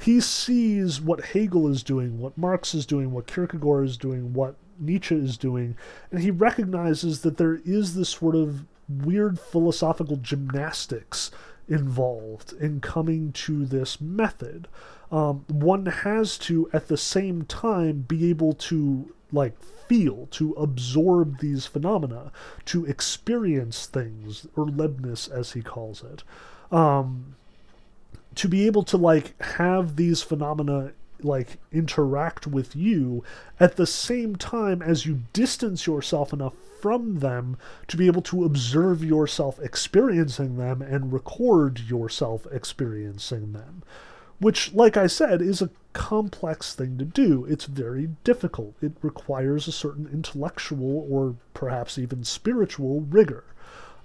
He sees what Hegel is doing, what Marx is doing, what Kierkegaard is doing, what Nietzsche is doing, and he recognizes that there is this sort of weird philosophical gymnastics involved in coming to this method. Um, one has to, at the same time, be able to like feel, to absorb these phenomena, to experience things, or Erlebnis as he calls it. Um, to be able to like have these phenomena like interact with you at the same time as you distance yourself enough from them to be able to observe yourself experiencing them and record yourself experiencing them. Which, like I said, is a complex thing to do. It's very difficult. It requires a certain intellectual or perhaps even spiritual rigor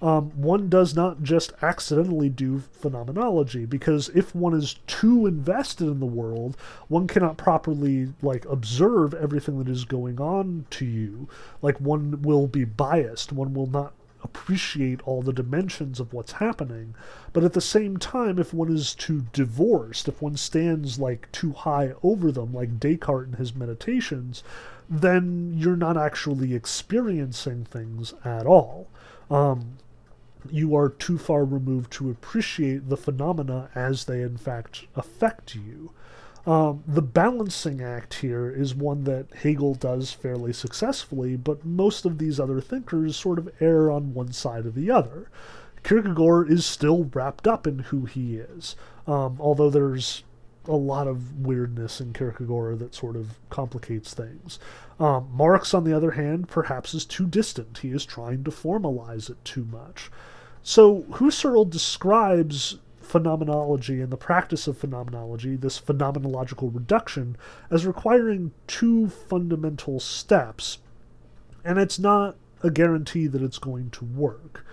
um, one does not just accidentally do phenomenology because if one is too invested in the world, one cannot properly like observe everything that is going on to you. Like one will be biased, one will not appreciate all the dimensions of what's happening. But at the same time, if one is too divorced, if one stands like too high over them, like Descartes in his meditations, then you're not actually experiencing things at all. Um, you are too far removed to appreciate the phenomena as they in fact affect you. Um, the balancing act here is one that Hegel does fairly successfully, but most of these other thinkers sort of err on one side or the other. Kierkegaard is still wrapped up in who he is, um, although there's a lot of weirdness in Kierkegaard that sort of complicates things. Um, Marx, on the other hand, perhaps is too distant. He is trying to formalize it too much. So Husserl describes phenomenology and the practice of phenomenology, this phenomenological reduction, as requiring two fundamental steps. And it's not a guarantee that it's going to work.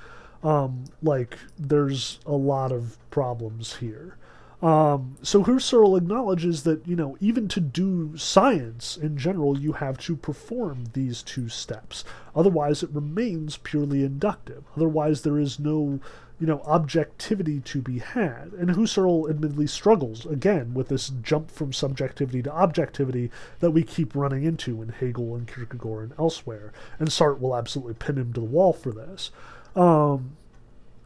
Um, like, there's a lot of problems here. Um, so Husserl acknowledges that, you know, even to do science in general, you have to perform these two steps. Otherwise, it remains purely inductive. Otherwise, there is no, you know, objectivity to be had. And Husserl admittedly struggles, again, with this jump from subjectivity to objectivity that we keep running into in Hegel and Kierkegaard and elsewhere. And Sartre will absolutely pin him to the wall for this. Um,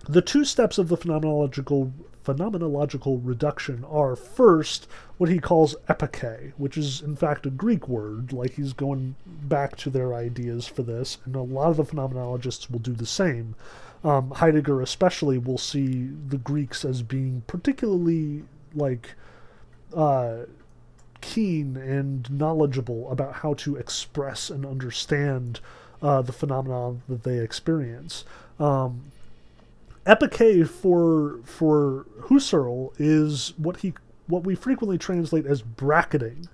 the two steps of the phenomenological phenomenological reduction are first what he calls epoché, which is in fact a Greek word, like he's going back to their ideas for this, and a lot of the phenomenologists will do the same. Um, Heidegger, especially, will see the Greeks as being particularly like uh, keen and knowledgeable about how to express and understand uh, the phenomenon that they experience. Um, epoché for for Husserl is what he what we frequently translate as bracketing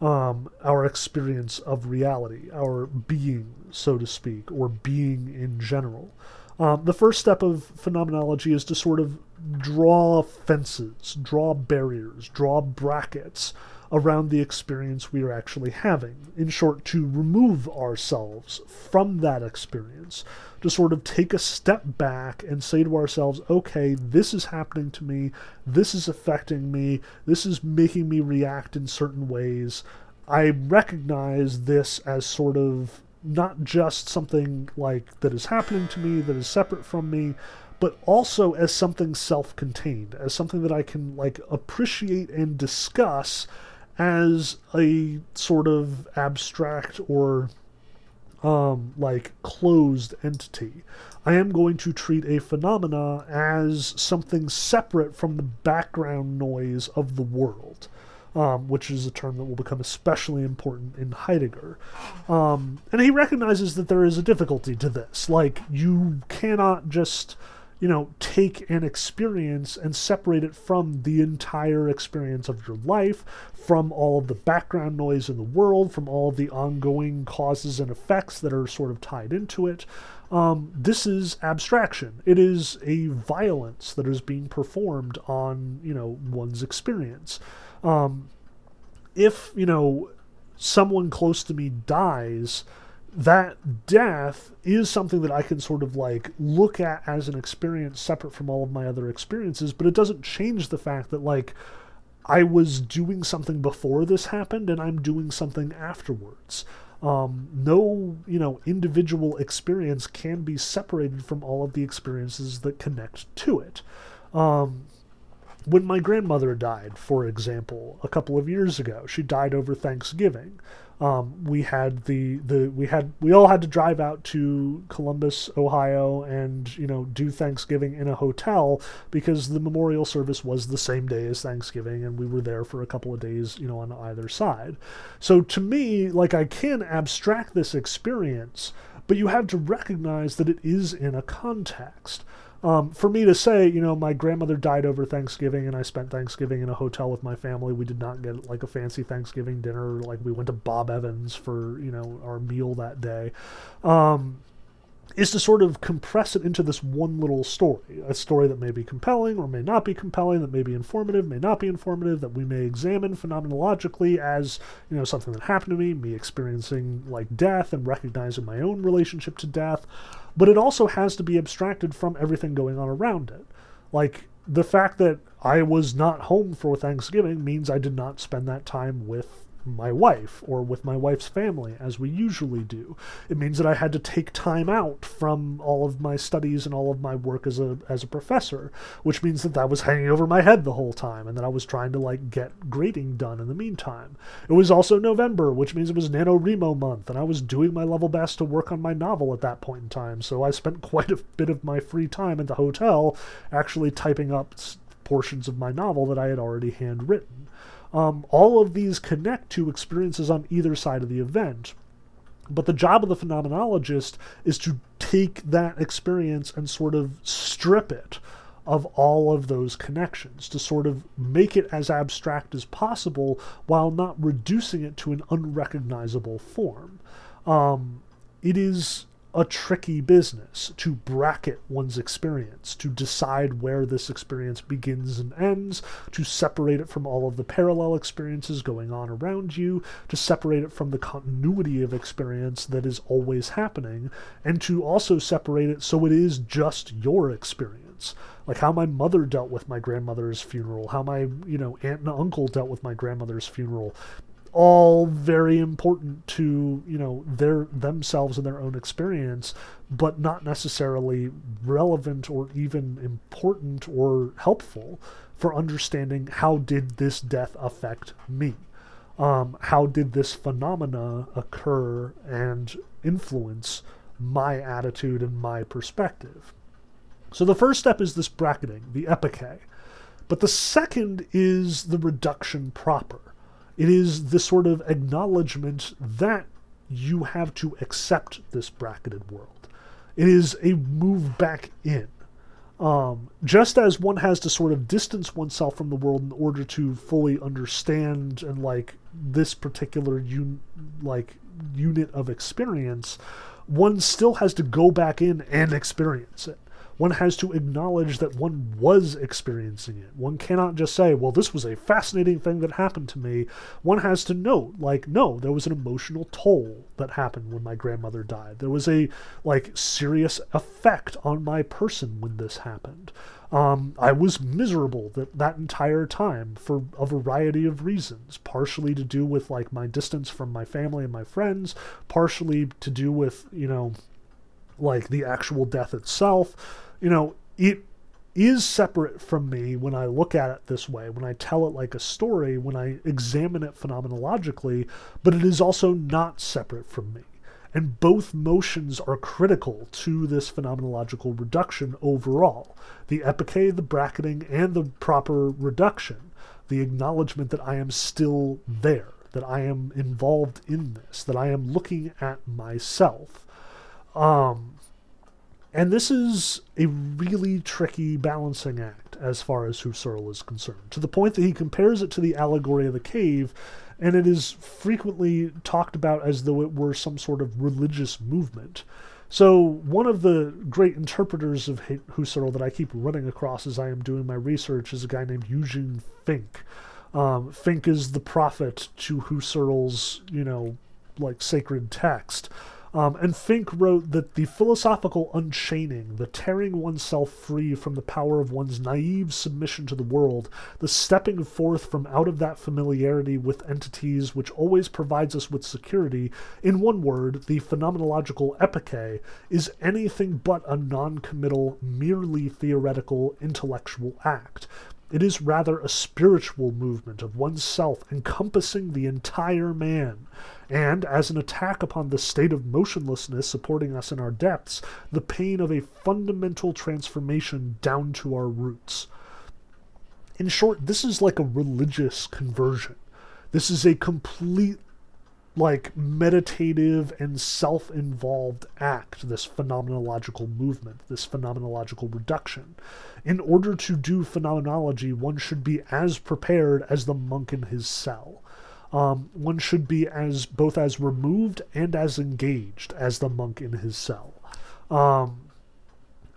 um, our experience of reality, our being, so to speak, or being in general. Um, the first step of phenomenology is to sort of draw fences, draw barriers, draw brackets around the experience we are actually having. In short, to remove ourselves from that experience, to sort of take a step back and say to ourselves, okay, this is happening to me, this is affecting me, this is making me react in certain ways. I recognize this as sort of not just something like that is happening to me that is separate from me but also as something self-contained as something that i can like appreciate and discuss as a sort of abstract or um, like closed entity. I am going to treat a phenomena as something separate from the background noise of the world um, which is a term that will become especially important in Heidegger. Um, and he recognizes that there is a difficulty to this. Like, you cannot just, you know, take an experience and separate it from the entire experience of your life, from all of the background noise in the world, from all of the ongoing causes and effects that are sort of tied into it. Um, this is abstraction. It is a violence that is being performed on, you know, one's experience. Um, if, you know, someone close to me dies, that death is something that I can sort of like look at as an experience separate from all of my other experiences, but it doesn't change the fact that like I was doing something before this happened and I'm doing something afterwards. Um, no, you know, individual experience can be separated from all of the experiences that connect to it. Um, when my grandmother died, for example, a couple of years ago, she died over Thanksgiving. Um, we had the, the we had we all had to drive out to Columbus, Ohio, and you know do Thanksgiving in a hotel because the memorial service was the same day as Thanksgiving, and we were there for a couple of days, you know, on either side. So to me, like I can abstract this experience, but you have to recognize that it is in a context um, for me to say, you know, my grandmother died over Thanksgiving and I spent Thanksgiving in a hotel with my family. We did not get like a fancy Thanksgiving dinner. Like we went to Bob Evans for, you know, our meal that day. Um, is to sort of compress it into this one little story. A story that may be compelling or may not be compelling, that may be informative, may not be informative, that we may examine phenomenologically as, you know, something that happened to me, me experiencing like death and recognizing my own relationship to death. But it also has to be abstracted from everything going on around it. Like the fact that I was not home for Thanksgiving means I did not spend that time with my wife or with my wife's family as we usually do. It means that I had to take time out from all of my studies and all of my work as a as a professor, which means that that was hanging over my head the whole time and that I was trying to like get grading done in the meantime. It was also November, which means it was NaNoWriMo month and I was doing my level best to work on my novel at that point in time. So I spent quite a bit of my free time at the hotel actually typing up portions of my novel that I had already handwritten. Um, all of these connect to experiences on either side of the event. But the job of the phenomenologist is to take that experience and sort of strip it of all of those connections, to sort of make it as abstract as possible while not reducing it to an unrecognizable form. Um, it is a tricky business to bracket one's experience, to decide where this experience begins and ends, to separate it from all of the parallel experiences going on around you, to separate it from the continuity of experience that is always happening, and to also separate it so it is just your experience. Like how my mother dealt with my grandmother's funeral, how my, you know, aunt and uncle dealt with my grandmother's funeral all very important to you know their themselves and their own experience but not necessarily relevant or even important or helpful for understanding how did this death affect me? Um, how did this phenomena occur and influence my attitude and my perspective? So the first step is this bracketing the epoché but the second is the reduction proper it is the sort of acknowledgement that you have to accept this bracketed world. It is a move back in. Um, just as one has to sort of distance oneself from the world in order to fully understand and like this particular un- like unit of experience, one still has to go back in and experience it one has to acknowledge that one was experiencing it. One cannot just say, well, this was a fascinating thing that happened to me. One has to note, like, no, there was an emotional toll that happened when my grandmother died. There was a, like, serious effect on my person when this happened. Um, I was miserable that, that entire time for a variety of reasons, partially to do with like my distance from my family and my friends, partially to do with, you know, like the actual death itself you know, it is separate from me when I look at it this way, when I tell it like a story, when I examine it phenomenologically, but it is also not separate from me. And both motions are critical to this phenomenological reduction overall the epoché, the bracketing, and the proper reduction, the acknowledgement that I am still there, that I am involved in this, that I am looking at myself. Um, and this is a really tricky balancing act as far as Husserl is concerned, to the point that he compares it to the allegory of the cave, and it is frequently talked about as though it were some sort of religious movement. So, one of the great interpreters of Husserl that I keep running across as I am doing my research is a guy named Eugene Fink. Um, Fink is the prophet to Husserl's, you know, like sacred text. Um, and Fink wrote that the philosophical unchaining, the tearing oneself free from the power of one's naive submission to the world, the stepping forth from out of that familiarity with entities which always provides us with security, in one word, the phenomenological epoché, is anything but a non committal, merely theoretical, intellectual act. It is rather a spiritual movement of oneself encompassing the entire man, and, as an attack upon the state of motionlessness supporting us in our depths, the pain of a fundamental transformation down to our roots. In short, this is like a religious conversion. This is a complete like meditative and self involved act, this phenomenological movement, this phenomenological reduction. In order to do phenomenology, one should be as prepared as the monk in his cell. Um, one should be as both as removed and as engaged as the monk in his cell. Um,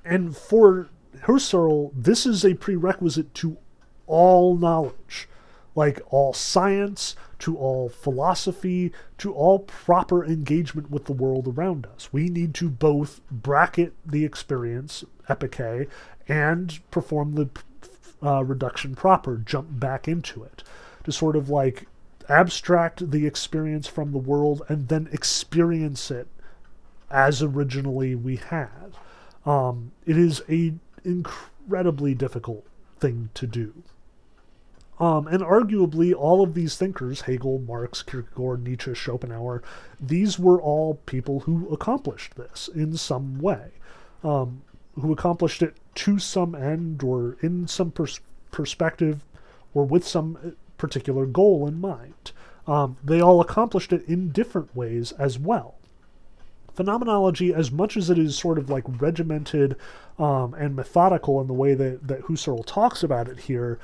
and for Husserl, this is a prerequisite to all knowledge like all science, to all philosophy, to all proper engagement with the world around us. We need to both bracket the experience, epoché, and perform the uh, reduction proper, jump back into it, to sort of like abstract the experience from the world and then experience it as originally we had. Um, it is a incredibly difficult thing to do. Um, and arguably, all of these thinkers Hegel, Marx, Kierkegaard, Nietzsche, Schopenhauer these were all people who accomplished this in some way, um, who accomplished it to some end or in some pers- perspective or with some uh, particular goal in mind. Um, they all accomplished it in different ways as well. Phenomenology, as much as it is sort of like regimented um, and methodical in the way that, that Husserl talks about it here,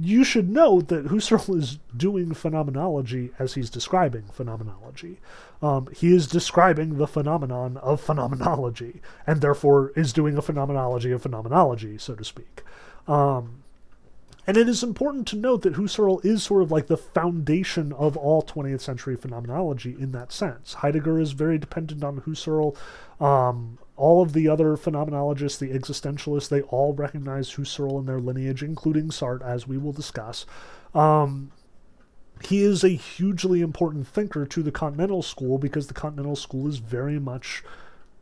you should note that Husserl is doing phenomenology as he's describing phenomenology. Um, he is describing the phenomenon of phenomenology, and therefore is doing a phenomenology of phenomenology, so to speak. Um, and it is important to note that Husserl is sort of like the foundation of all 20th century phenomenology in that sense. Heidegger is very dependent on Husserl. Um, all of the other phenomenologists, the existentialists, they all recognize Husserl in their lineage, including Sartre, as we will discuss. Um, he is a hugely important thinker to the Continental School because the Continental School is very much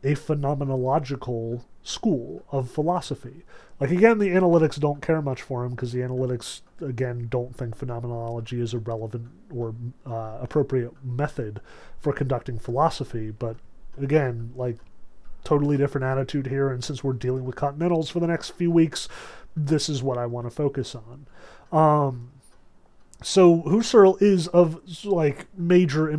a phenomenological school of philosophy. Like again, the analytics don't care much for him because the analytics again don't think phenomenology is a relevant or uh, appropriate method for conducting philosophy. But again, like totally different attitude here. And since we're dealing with continentals for the next few weeks, this is what I want to focus on. Um, so Husserl is of like major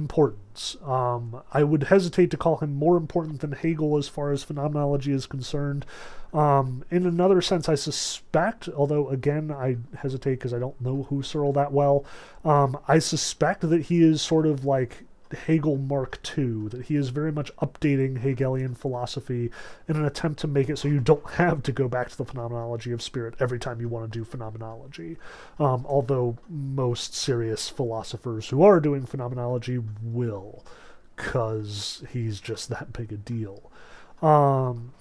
importance. Um, I would hesitate to call him more important than Hegel as far as phenomenology is concerned. Um, in another sense, I suspect, although again I hesitate because I don't know Husserl that well, um, I suspect that he is sort of like Hegel Mark II, that he is very much updating Hegelian philosophy in an attempt to make it so you don't have to go back to the phenomenology of spirit every time you want to do phenomenology. Um, although most serious philosophers who are doing phenomenology will, because he's just that big a deal. Um,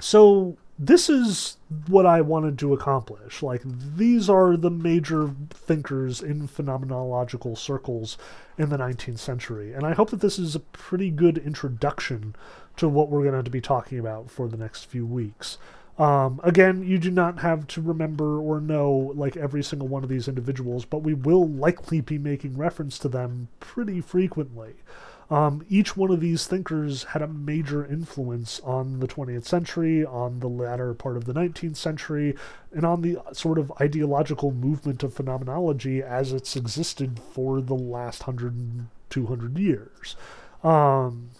so this is what I wanted to accomplish. Like, these are the major thinkers in phenomenological circles in the 19th century. And I hope that this is a pretty good introduction to what we're going to be talking about for the next few weeks. Um, again, you do not have to remember or know like every single one of these individuals, but we will likely be making reference to them pretty frequently. Um, each one of these thinkers had a major influence on the 20th century, on the latter part of the 19th century, and on the sort of ideological movement of phenomenology as it's existed for the last 100, 200 years. Um,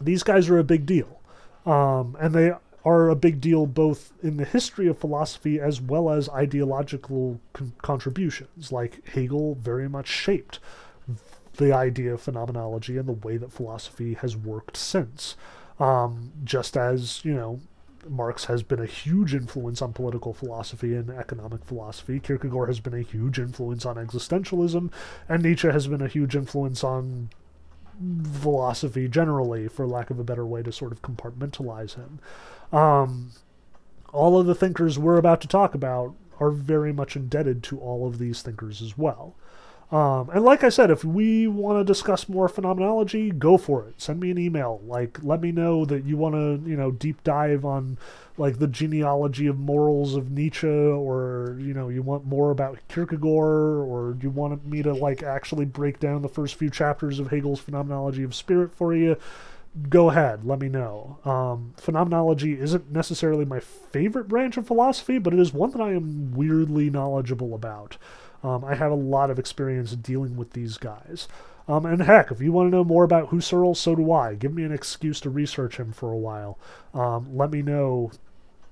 these guys are a big deal. Um, and they are a big deal both in the history of philosophy as well as ideological con- contributions. Like Hegel very much shaped the idea of phenomenology and the way that philosophy has worked since. Um, just as, you know, Marx has been a huge influence on political philosophy and economic philosophy. Kierkegaard has been a huge influence on existentialism, and Nietzsche has been a huge influence on philosophy generally, for lack of a better way to sort of compartmentalize him. Um, all of the thinkers we're about to talk about are very much indebted to all of these thinkers as well. Um, and like I said, if we want to discuss more phenomenology, go for it. Send me an email. Like, let me know that you want to, you know, deep dive on like the genealogy of morals of Nietzsche, or you know, you want more about Kierkegaard, or you want me to like actually break down the first few chapters of Hegel's Phenomenology of Spirit for you. Go ahead, let me know. Um, phenomenology isn't necessarily my favorite branch of philosophy, but it is one that I am weirdly knowledgeable about. Um, I have a lot of experience dealing with these guys. Um, and heck, if you want to know more about Husserl, so do I. Give me an excuse to research him for a while. Um, let me know.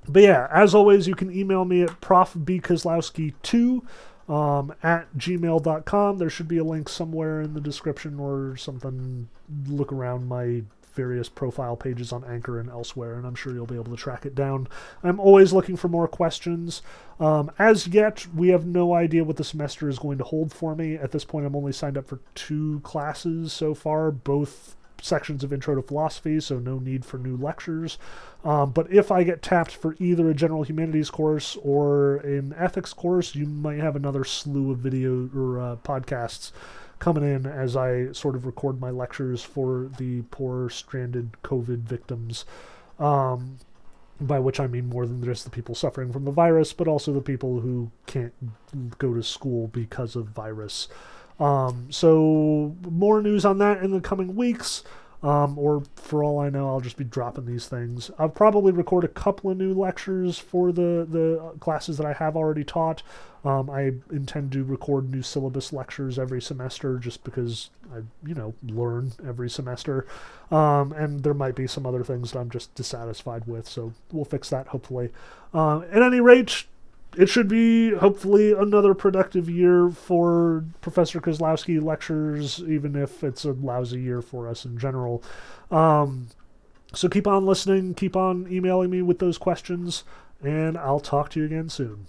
But yeah, as always, you can email me at profbkozlowski2 um, at gmail.com. There should be a link somewhere in the description or something. Look around my various profile pages on Anchor and elsewhere, and I'm sure you'll be able to track it down. I'm always looking for more questions. Um, as yet, we have no idea what the semester is going to hold for me. At this point, I'm only signed up for two classes so far, both sections of Intro to Philosophy, so no need for new lectures. Um, but if I get tapped for either a general humanities course or an ethics course, you might have another slew of video or uh, podcasts coming in as I sort of record my lectures for the poor stranded COVID victims. Um, by which I mean more than just the people suffering from the virus, but also the people who can't go to school because of virus. Um, so, more news on that in the coming weeks. Um, or for all I know, I'll just be dropping these things. I'll probably record a couple of new lectures for the, the classes that I have already taught. Um, I intend to record new syllabus lectures every semester just because I, you know, learn every semester. Um, and there might be some other things that I'm just dissatisfied with, so we'll fix that hopefully. Uh, at any rate, it should be hopefully another productive year for Professor Kozlowski lectures, even if it's a lousy year for us in general. Um, so keep on listening, keep on emailing me with those questions, and I'll talk to you again soon.